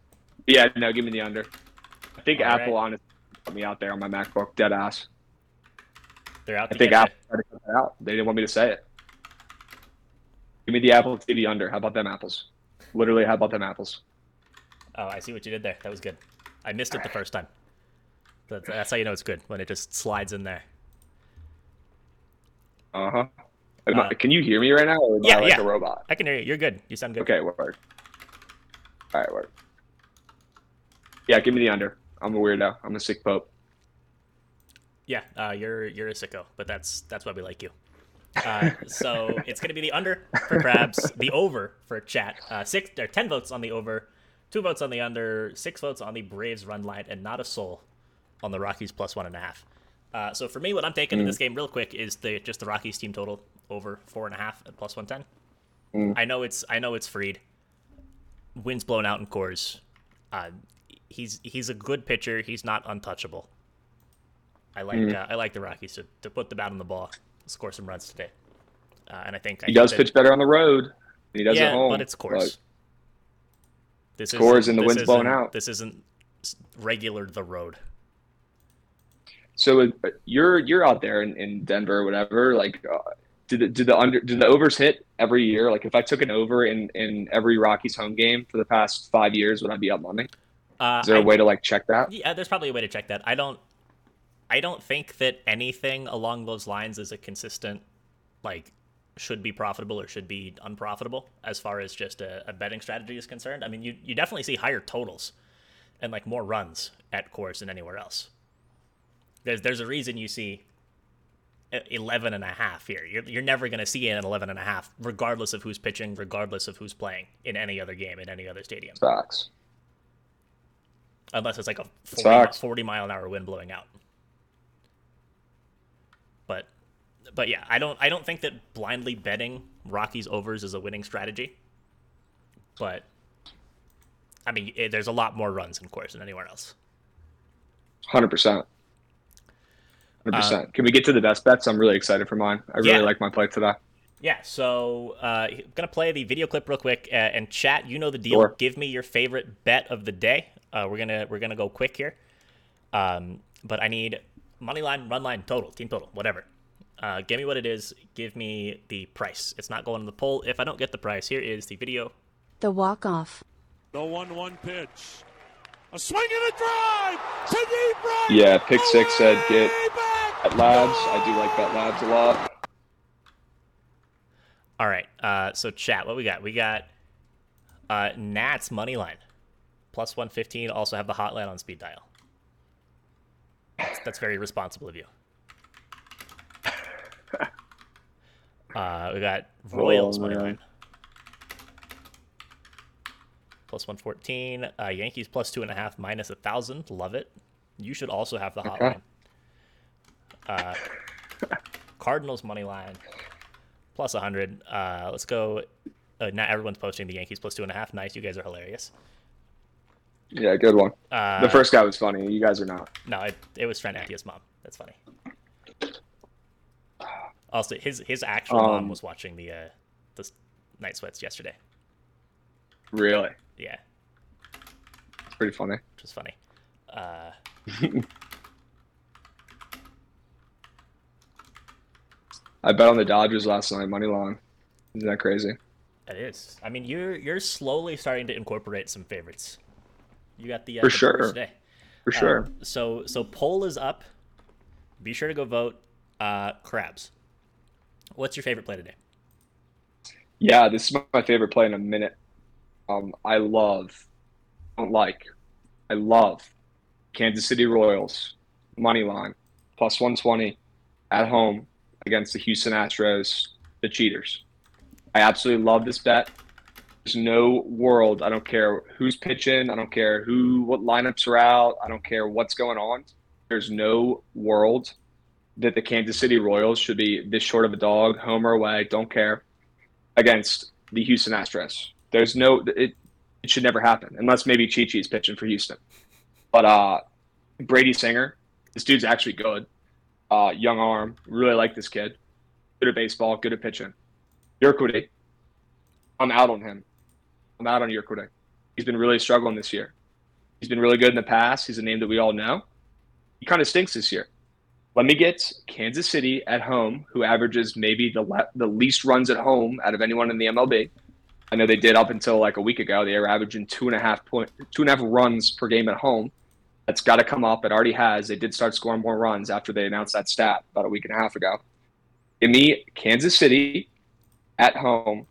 Yeah, no, give me the under. I think All Apple right. honestly put me out there on my MacBook, dead ass. They're out I think Apple tried to cut that out. They didn't want me to say it. Give me the Apple TV under. How about them apples? Literally, how about them apples? Oh, I see what you did there. That was good. I missed it the first time. That's, that's how you know it's good when it just slides in there. Uh huh. Uh, Can you hear me right now, or am yeah, I like yeah. a robot? I can hear you. You're good. You sound good. Okay, work. All right, work. Yeah, give me the under. I'm a weirdo. I'm a sick pope. Yeah, uh, you're you're a sicko, but that's that's why we like you. Uh, so it's gonna be the under for Krabs, the over for chat. Uh, six or ten votes on the over, two votes on the under, six votes on the Braves run line, and not a soul on the Rockies plus one and a half. Uh, so for me, what I'm taking in this game, real quick, is the just the Rockies team total over four and a half at plus one ten. I know it's I know it's Fried. Wind's blown out in Coors. Uh, he's he's a good pitcher. He's not untouchable. I like uh, I like the Rockies to, to put the bat on the ball, score some runs today, uh, and I think He think does pitch better on the road. He does yeah, at home. but it's Coors. This Scores and the wind's isn't- out. This isn't regular the road. So uh, you're you're out there in, in Denver or whatever. Like, uh, did the, did the under did the overs hit every year? Like, if I took an over in in every Rockies home game for the past five years, would I be up money? Uh, Is there a way to like check that? Yeah, there's probably a way to check that. I don't I don't think that anything along those lines is a consistent like should be profitable or should be unprofitable as far as just a, a betting strategy is concerned. I mean, you you definitely see higher totals and like more runs at Coors than anywhere else. There's there's a reason you see 11 and a half here. You're, you're never going to see an 11 and a half, regardless of who's pitching, regardless of who's playing in any other game, in any other stadium. Facts. Unless it's like a 40, 40 mile an hour wind blowing out. But, but yeah, I don't, I don't think that blindly betting Rockies overs is a winning strategy. But, I mean, it, there's a lot more runs in Coors than anywhere else. Hundred percent. Hundred percent. Can we get to the best bets? I'm really excited for mine. I really Yeah. like my play today. Yeah, so uh, I'm gonna play the video clip real quick, uh, and chat. You know the deal. Sure. Give me your favorite bet of the day. Uh, we're gonna we're gonna go quick here, um, but I need money line, run line, total, team total, whatever. Uh, give me what it is. Give me the price. It's not going to the poll. If I don't get the price, here is the video. The walk off. The 1 1 pitch. A swing and a drive to deep right. Yeah, pick six said get Way back. Bet Labs. I do like Bet Labs a lot. All right. Uh, so chat, what we got? We got uh, Nats money line plus one fifteen. Also have the hotline on speed dial. That's, that's very responsible of you. Uh, we got Royals Oh, money line plus one fourteen. Uh, Yankees plus two and a half minus a thousand. Love it. You should also have the hotline. Uh, Cardinals money line plus 100. Uh, let's go. Uh, not everyone's posting the Yankees plus two and a half. Nice. You guys are hilarious. Yeah, good one. Uh, the first guy was funny. You guys are not. No, it, it was Trent Attia's mom. That's funny. Also, his his actual mom Um, was watching the uh, the night sweats yesterday. Really? Yeah, It's pretty funny. which was funny. Uh, I bet on the Dodgers last night, money line. Isn't that crazy? it is. I mean, you're you're slowly starting to incorporate some favorites. You got the uh, For the sure. today. For sure. Um, so so poll is up. Be sure to go vote. Uh, crabs. What's your favorite play today? Yeah, this is my favorite play in a minute. Um, I love, don't like, I love Kansas City Royals money line plus 120 at home against the Houston Astros, the cheaters. I absolutely love this bet. There's no world. I don't care who's pitching. I don't care who, what lineups are out. I don't care what's going on. There's no world that the Kansas City Royals should be this short of a dog, home or away. Don't care against the Houston Astros. There's no it. It should never happen unless maybe Chi Chi's pitching for Houston. But uh, Brady Singer, this dude's actually good. Uh, young arm, really like this kid. Good at baseball, good at pitching. Urquidy, I'm out on him. I'm out on Urquidy. He's been really struggling this year. He's been really good in the past. He's a name that we all know. He kind of stinks this year. Let me get Kansas City at home, who averages maybe the le- the least runs at home out of anyone in the MLB. I know they did up until like a week ago. They were averaging two and a half point, two and a half runs per game at home. That's got to come up. It already has. They did start scoring more runs after they announced that stat about a week and a half ago. Give me Kansas City at home.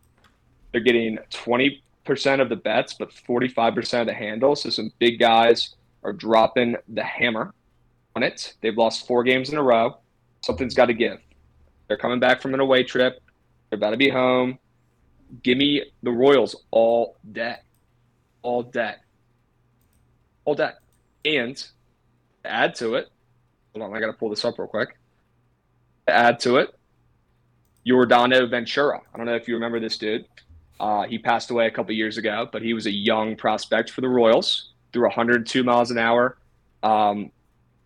They're getting twenty percent of the bets, but forty-five percent of the handles. So some big guys are dropping the hammer on it. They've lost four games in a row. Something's got to give. They're coming back from an away trip. They're about to be home. Give me the Royals all day. All day. All day. And add to it, hold on, I got to pull this up real quick. Add to it, Yordano Ventura. I don't know if you remember this dude. Uh, he passed away a couple years ago, but he was a young prospect for the Royals. Threw 102 miles an hour. Um,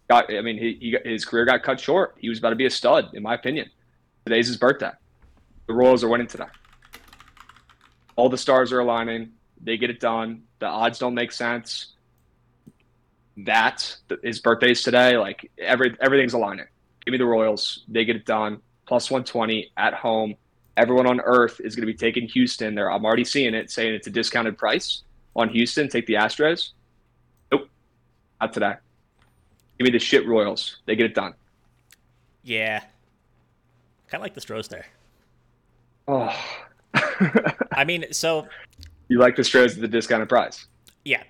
got, I mean, he, he his career got cut short. He was about to be a stud, in my opinion. Today's his birthday. The Royals are winning today. All the stars are aligning. They get it done. The odds don't make sense. That his birthday's today. Like every everything's aligning. Give me the Royals. They get it done. Plus 120 at home. Everyone on earth is going to be taking Houston. There, I'm already seeing it, saying it's a discounted price on Houston. Take the Astros. Nope, not today. Give me the shit Royals. They get it done. Yeah, kind of like the Stros there. Oh, I mean, so you like the Stros at the discounted price? yeah.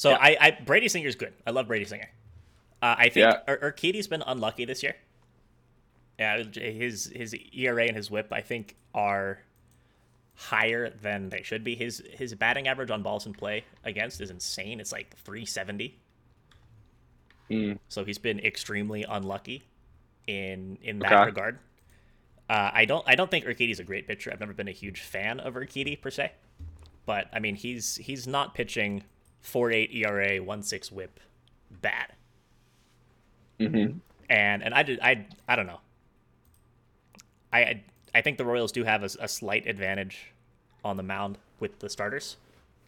So I, I Brady Singer's good. I love Brady Singer. Uh, I think Yeah. Ur- Urquidy's been unlucky this year. Yeah, his his ERA and his WHIP I think are higher than they should be. His his batting average on balls in play against is insane. It's like 370. Mm. So he's been extremely unlucky in in that Okay. regard. Uh, I don't I don't think Urquidy's a great pitcher. I've never been a huge fan of Urquidy per se, but I mean he's he's not pitching 4.8 ERA, 1.6 WHIP, bad. Mm-hmm. And and I did I I don't know. I I, I think the Royals do have a, a slight advantage on the mound with the starters,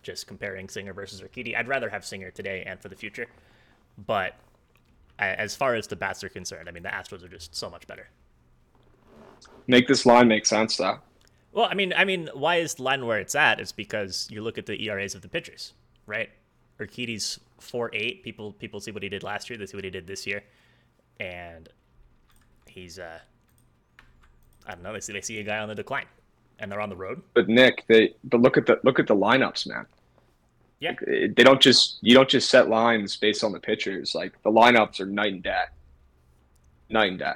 just comparing Singer versus Urquidy. I'd rather have Singer today and for the future, but as far as the bats are concerned, I mean the Astros are just so much better. Make this line make sense though. Well, I mean, I mean, why is the line where it's at? It's because you look at the ERAs of the pitchers, right? Urquidy's four eight. People people see what he did last year. They see what he did this year, and he's uh, I don't know. They see they see a guy on the decline, and they're on the road. But Nick, they but look at the look at the lineups, man. Yeah, They don't just you don't just set lines based on the pitchers. Like the lineups are night and day. Night and day.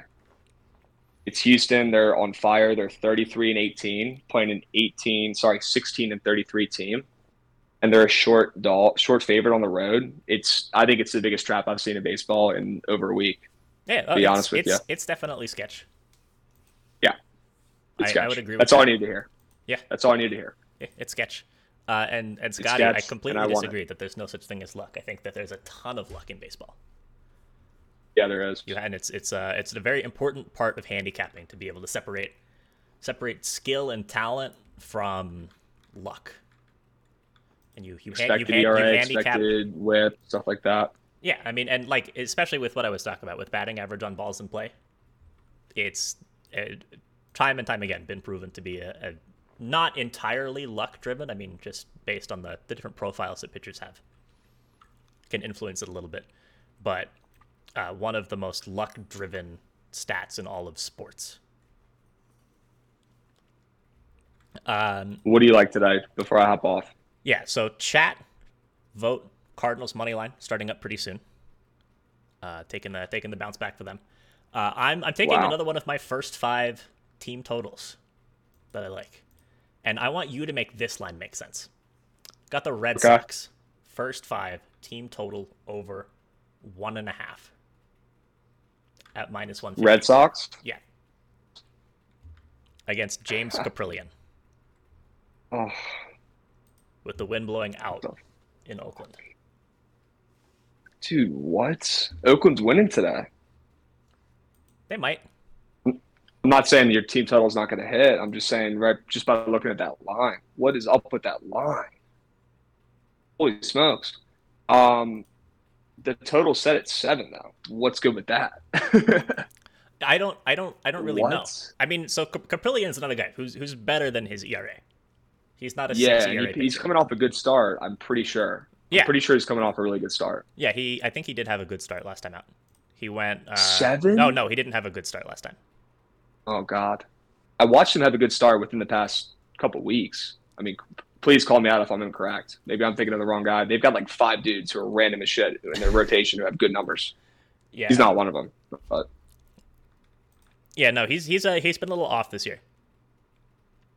It's Houston. They're on fire. They're 33 and 18, playing an 18, sorry, 16 and 33 team, and they're a short doll, short favorite on the road. It's I think it's the biggest trap I've seen in baseball in over a week. yeah. Be it's, honest with it's, ya. it's definitely sketch. Yeah, I- It's I sketch. would agree with That's all I need to hear. Yeah. That's all I need to hear. Yeah, It's sketch. Uh, and and Scotty, I completely I disagree that there's no such thing as luck. I think that there's a ton of luck in baseball. Yeah, there is. You and it's it's uh it's a very important part of handicapping to be able to separate separate skill and talent from luck. And you you, you, Expected hand, you ERA, handicap expected whip, stuff like that. yeah, I mean, and like especially with what I was talking about with batting average on balls in play, it's uh, time and time again been proven to be a, a not entirely luck driven. I mean, just based on the the different profiles that pitchers have, can influence it a little bit, but uh, one of the most luck driven stats in all of sports. Um, What do you like today? Before I hop off, yeah, so chat, vote Cardinals money line starting up pretty soon. Uh, taking the taking the bounce back for them. Uh, I'm I'm taking Wow. another one of my first five team totals that I like, and I want you to make this line make sense. Got the Red Okay. Sox first five team total over one and a half at minus one. Red Sox. Yeah. Against James Kaprielian Oh, with the wind blowing out in Oakland. dude, what? Oakland's winning today. They might. I'm not saying your team total's not going to hit. I'm just saying, right, just by looking at that line, what is up with that line? Holy smokes! Um, the total set at seven though. What's good with that? I don't, I don't, I don't really know. I mean, so Cap- Kaprielian's another guy who's who's better than his ERA. He's not a yeah, six and ERA. he, he's coming off a good start. I'm pretty sure. Yeah. I'm pretty sure he's coming off a really good start. Yeah, he. I think he did have a good start last time out. He went uh, Seven? No, no, he didn't have a good start last time. Oh God, I watched him have a good start within the past couple weeks. I mean, please call me out if I'm incorrect. Maybe I'm thinking of the wrong guy. They've got like five dudes who are random as shit in their rotation who have good numbers. Yeah, He's not one of them. But Yeah, no, he's he's uh, he's been a little off this year.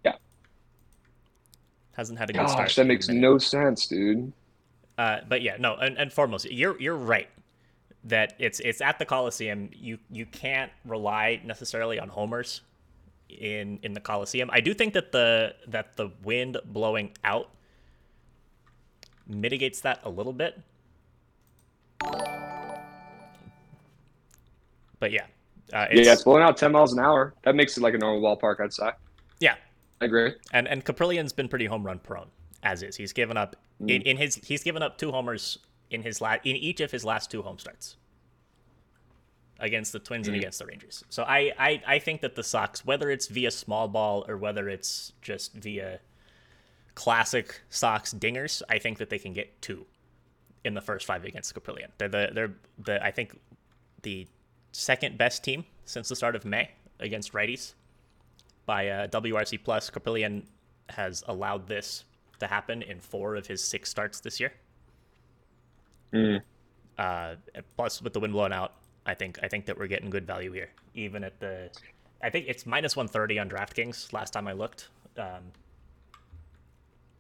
Yeah. Hasn't had a good start. gosh, that makes no sense, dude. Uh, but yeah, no, and, and foremost, you're you're right that it's it's at the Coliseum. You you can't rely necessarily on homers in in the Coliseum. I do think that the that the wind blowing out mitigates that a little bit. But yeah, uh, it's, yeah, it's blowing out 10 miles an hour. That makes it like a normal ballpark, I'd say. yeah, I agree. and and Kaprielian's been pretty home run prone as is. He's given up mm. in, in his he's given up two homers in his la- in each of his last two home starts against the Twins and mm. against the Rangers. So I, I I think that the Sox, whether it's via small ball or whether it's just via classic Sox dingers, I think that they can get two in the first five against Kaprielian. They're the they're the I think the second best team since the start of May against righties by uh, WRC plus. Kaprielian has allowed this to happen in four of his six starts this year. Mm. Uh, plus, with the wind blown out, I think I think that we're getting good value here. even at the. I think it's minus 130 on DraftKings last time I looked. Um,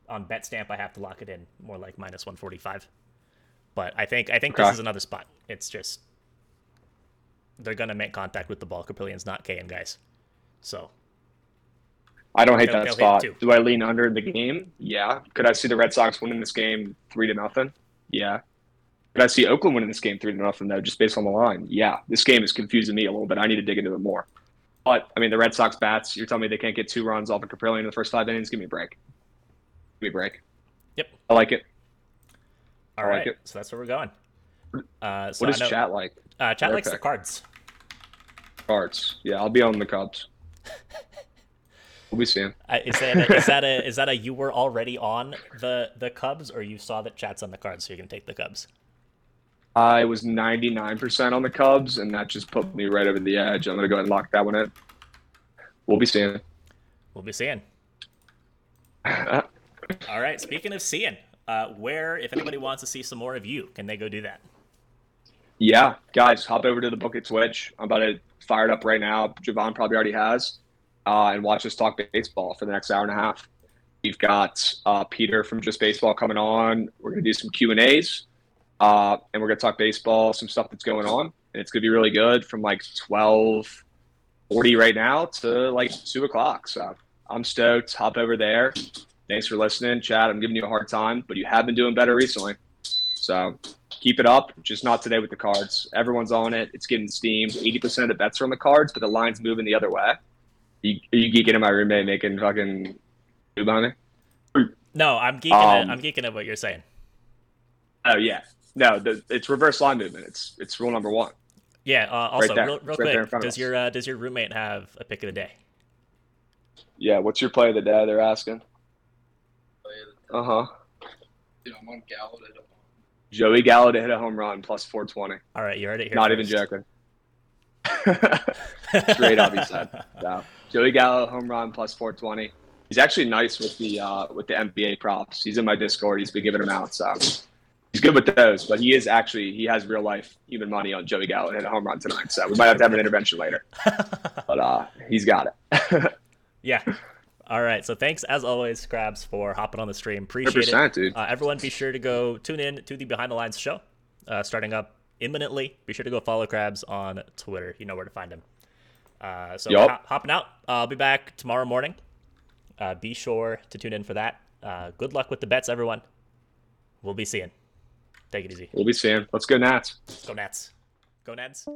on BetStamp, I have to lock it in more like minus 145. But I think I think Okay. this is another spot. It's just they're gonna make contact with the ball. Kaprielian's not Kane, guys. So I don't hate that spot. Do I lean under the game? Yeah. Could I see the Red Sox winning this game three to nothing? Yeah. Could I see Oakland winning this game three to nothing though, just based on the line? Yeah. This game is confusing me a little bit. I need to dig into it more. But I mean, the Red Sox bats. You're telling me they can't get two runs off of Kaprielian in the first five innings? Give me a break. Give me a break. Yep. I like it. all I right, like it. so that's where we're going. Uh, so what is know, chat like? Uh, chat Their likes the cards. Cards. Yeah, I'll be on the Cubs. we'll be seeing. Is that a, is that a is that a you were already on the the Cubs or you saw that chat's on the cards so you're gonna take the Cubs? I was 99% on the Cubs, and that just put me right over the edge. I'm going to go ahead and lock that one in. We'll be seeing. We'll be seeing. All right. Speaking of seeing, uh, where if anybody wants to see some more of you, can they go do that? Yeah, guys, hop over to the book at Twitch. I'm about to fire it up right now. Javon probably already has, uh, and watch us talk baseball for the next hour and a half. We've got uh, Peter from Just Baseball coming on. We're gonna do some Q and A's, uh, and we're gonna talk baseball, some stuff that's going on, and it's gonna be really good from like 12 40 right now to like two o'clock. So I'm stoked. Hop over there. Thanks for listening, Chad. I'm giving you a hard time, but you have been doing better recently. So keep it up. Just not today with the cards. Everyone's on it. It's getting steamed. 80% of the bets are on the cards, but the line's moving the other way. You, are you geeking at my roommate making fucking food behind me? No, I'm geeking. Um, at, I'm geeking at what you're saying. Oh yeah. No, the, it's reverse line movement. It's it's rule number one. Yeah. Uh, also, there. real, real right quick, does your uh, does your roommate have a pick of the day? Yeah. What's your play of the day? They're asking. Uh huh. Dude, I'm on Gallo to Joey Gallo to hit a home run plus 420. All right, you heard it here. Not even first. joking. Straight up, he said. So, Joey Gallo home run plus 420. He's actually nice with the uh, with the NBA props. He's in my Discord. He's been giving them out, so he's good with those. But he is actually he has real life human money on Joey Gallo and a home run tonight. So we might have to have an intervention later. But uh, he's got it. Yeah. All right. So thanks as always, Krabs, for hopping on the stream. Appreciate 100%, it, dude. Uh, everyone, be sure to go tune in to the Behind the Lines show, uh, starting up imminently. Be sure to go follow Krabs on Twitter. You know where to find him. Uh, so hop- hopping out. I'll be back tomorrow morning. Uh, be sure to tune in for that. Uh, good luck with the bets, everyone. We'll be seeing. Take it easy. We'll be seeing. Let's go Nats. Go Nats. Go Nats.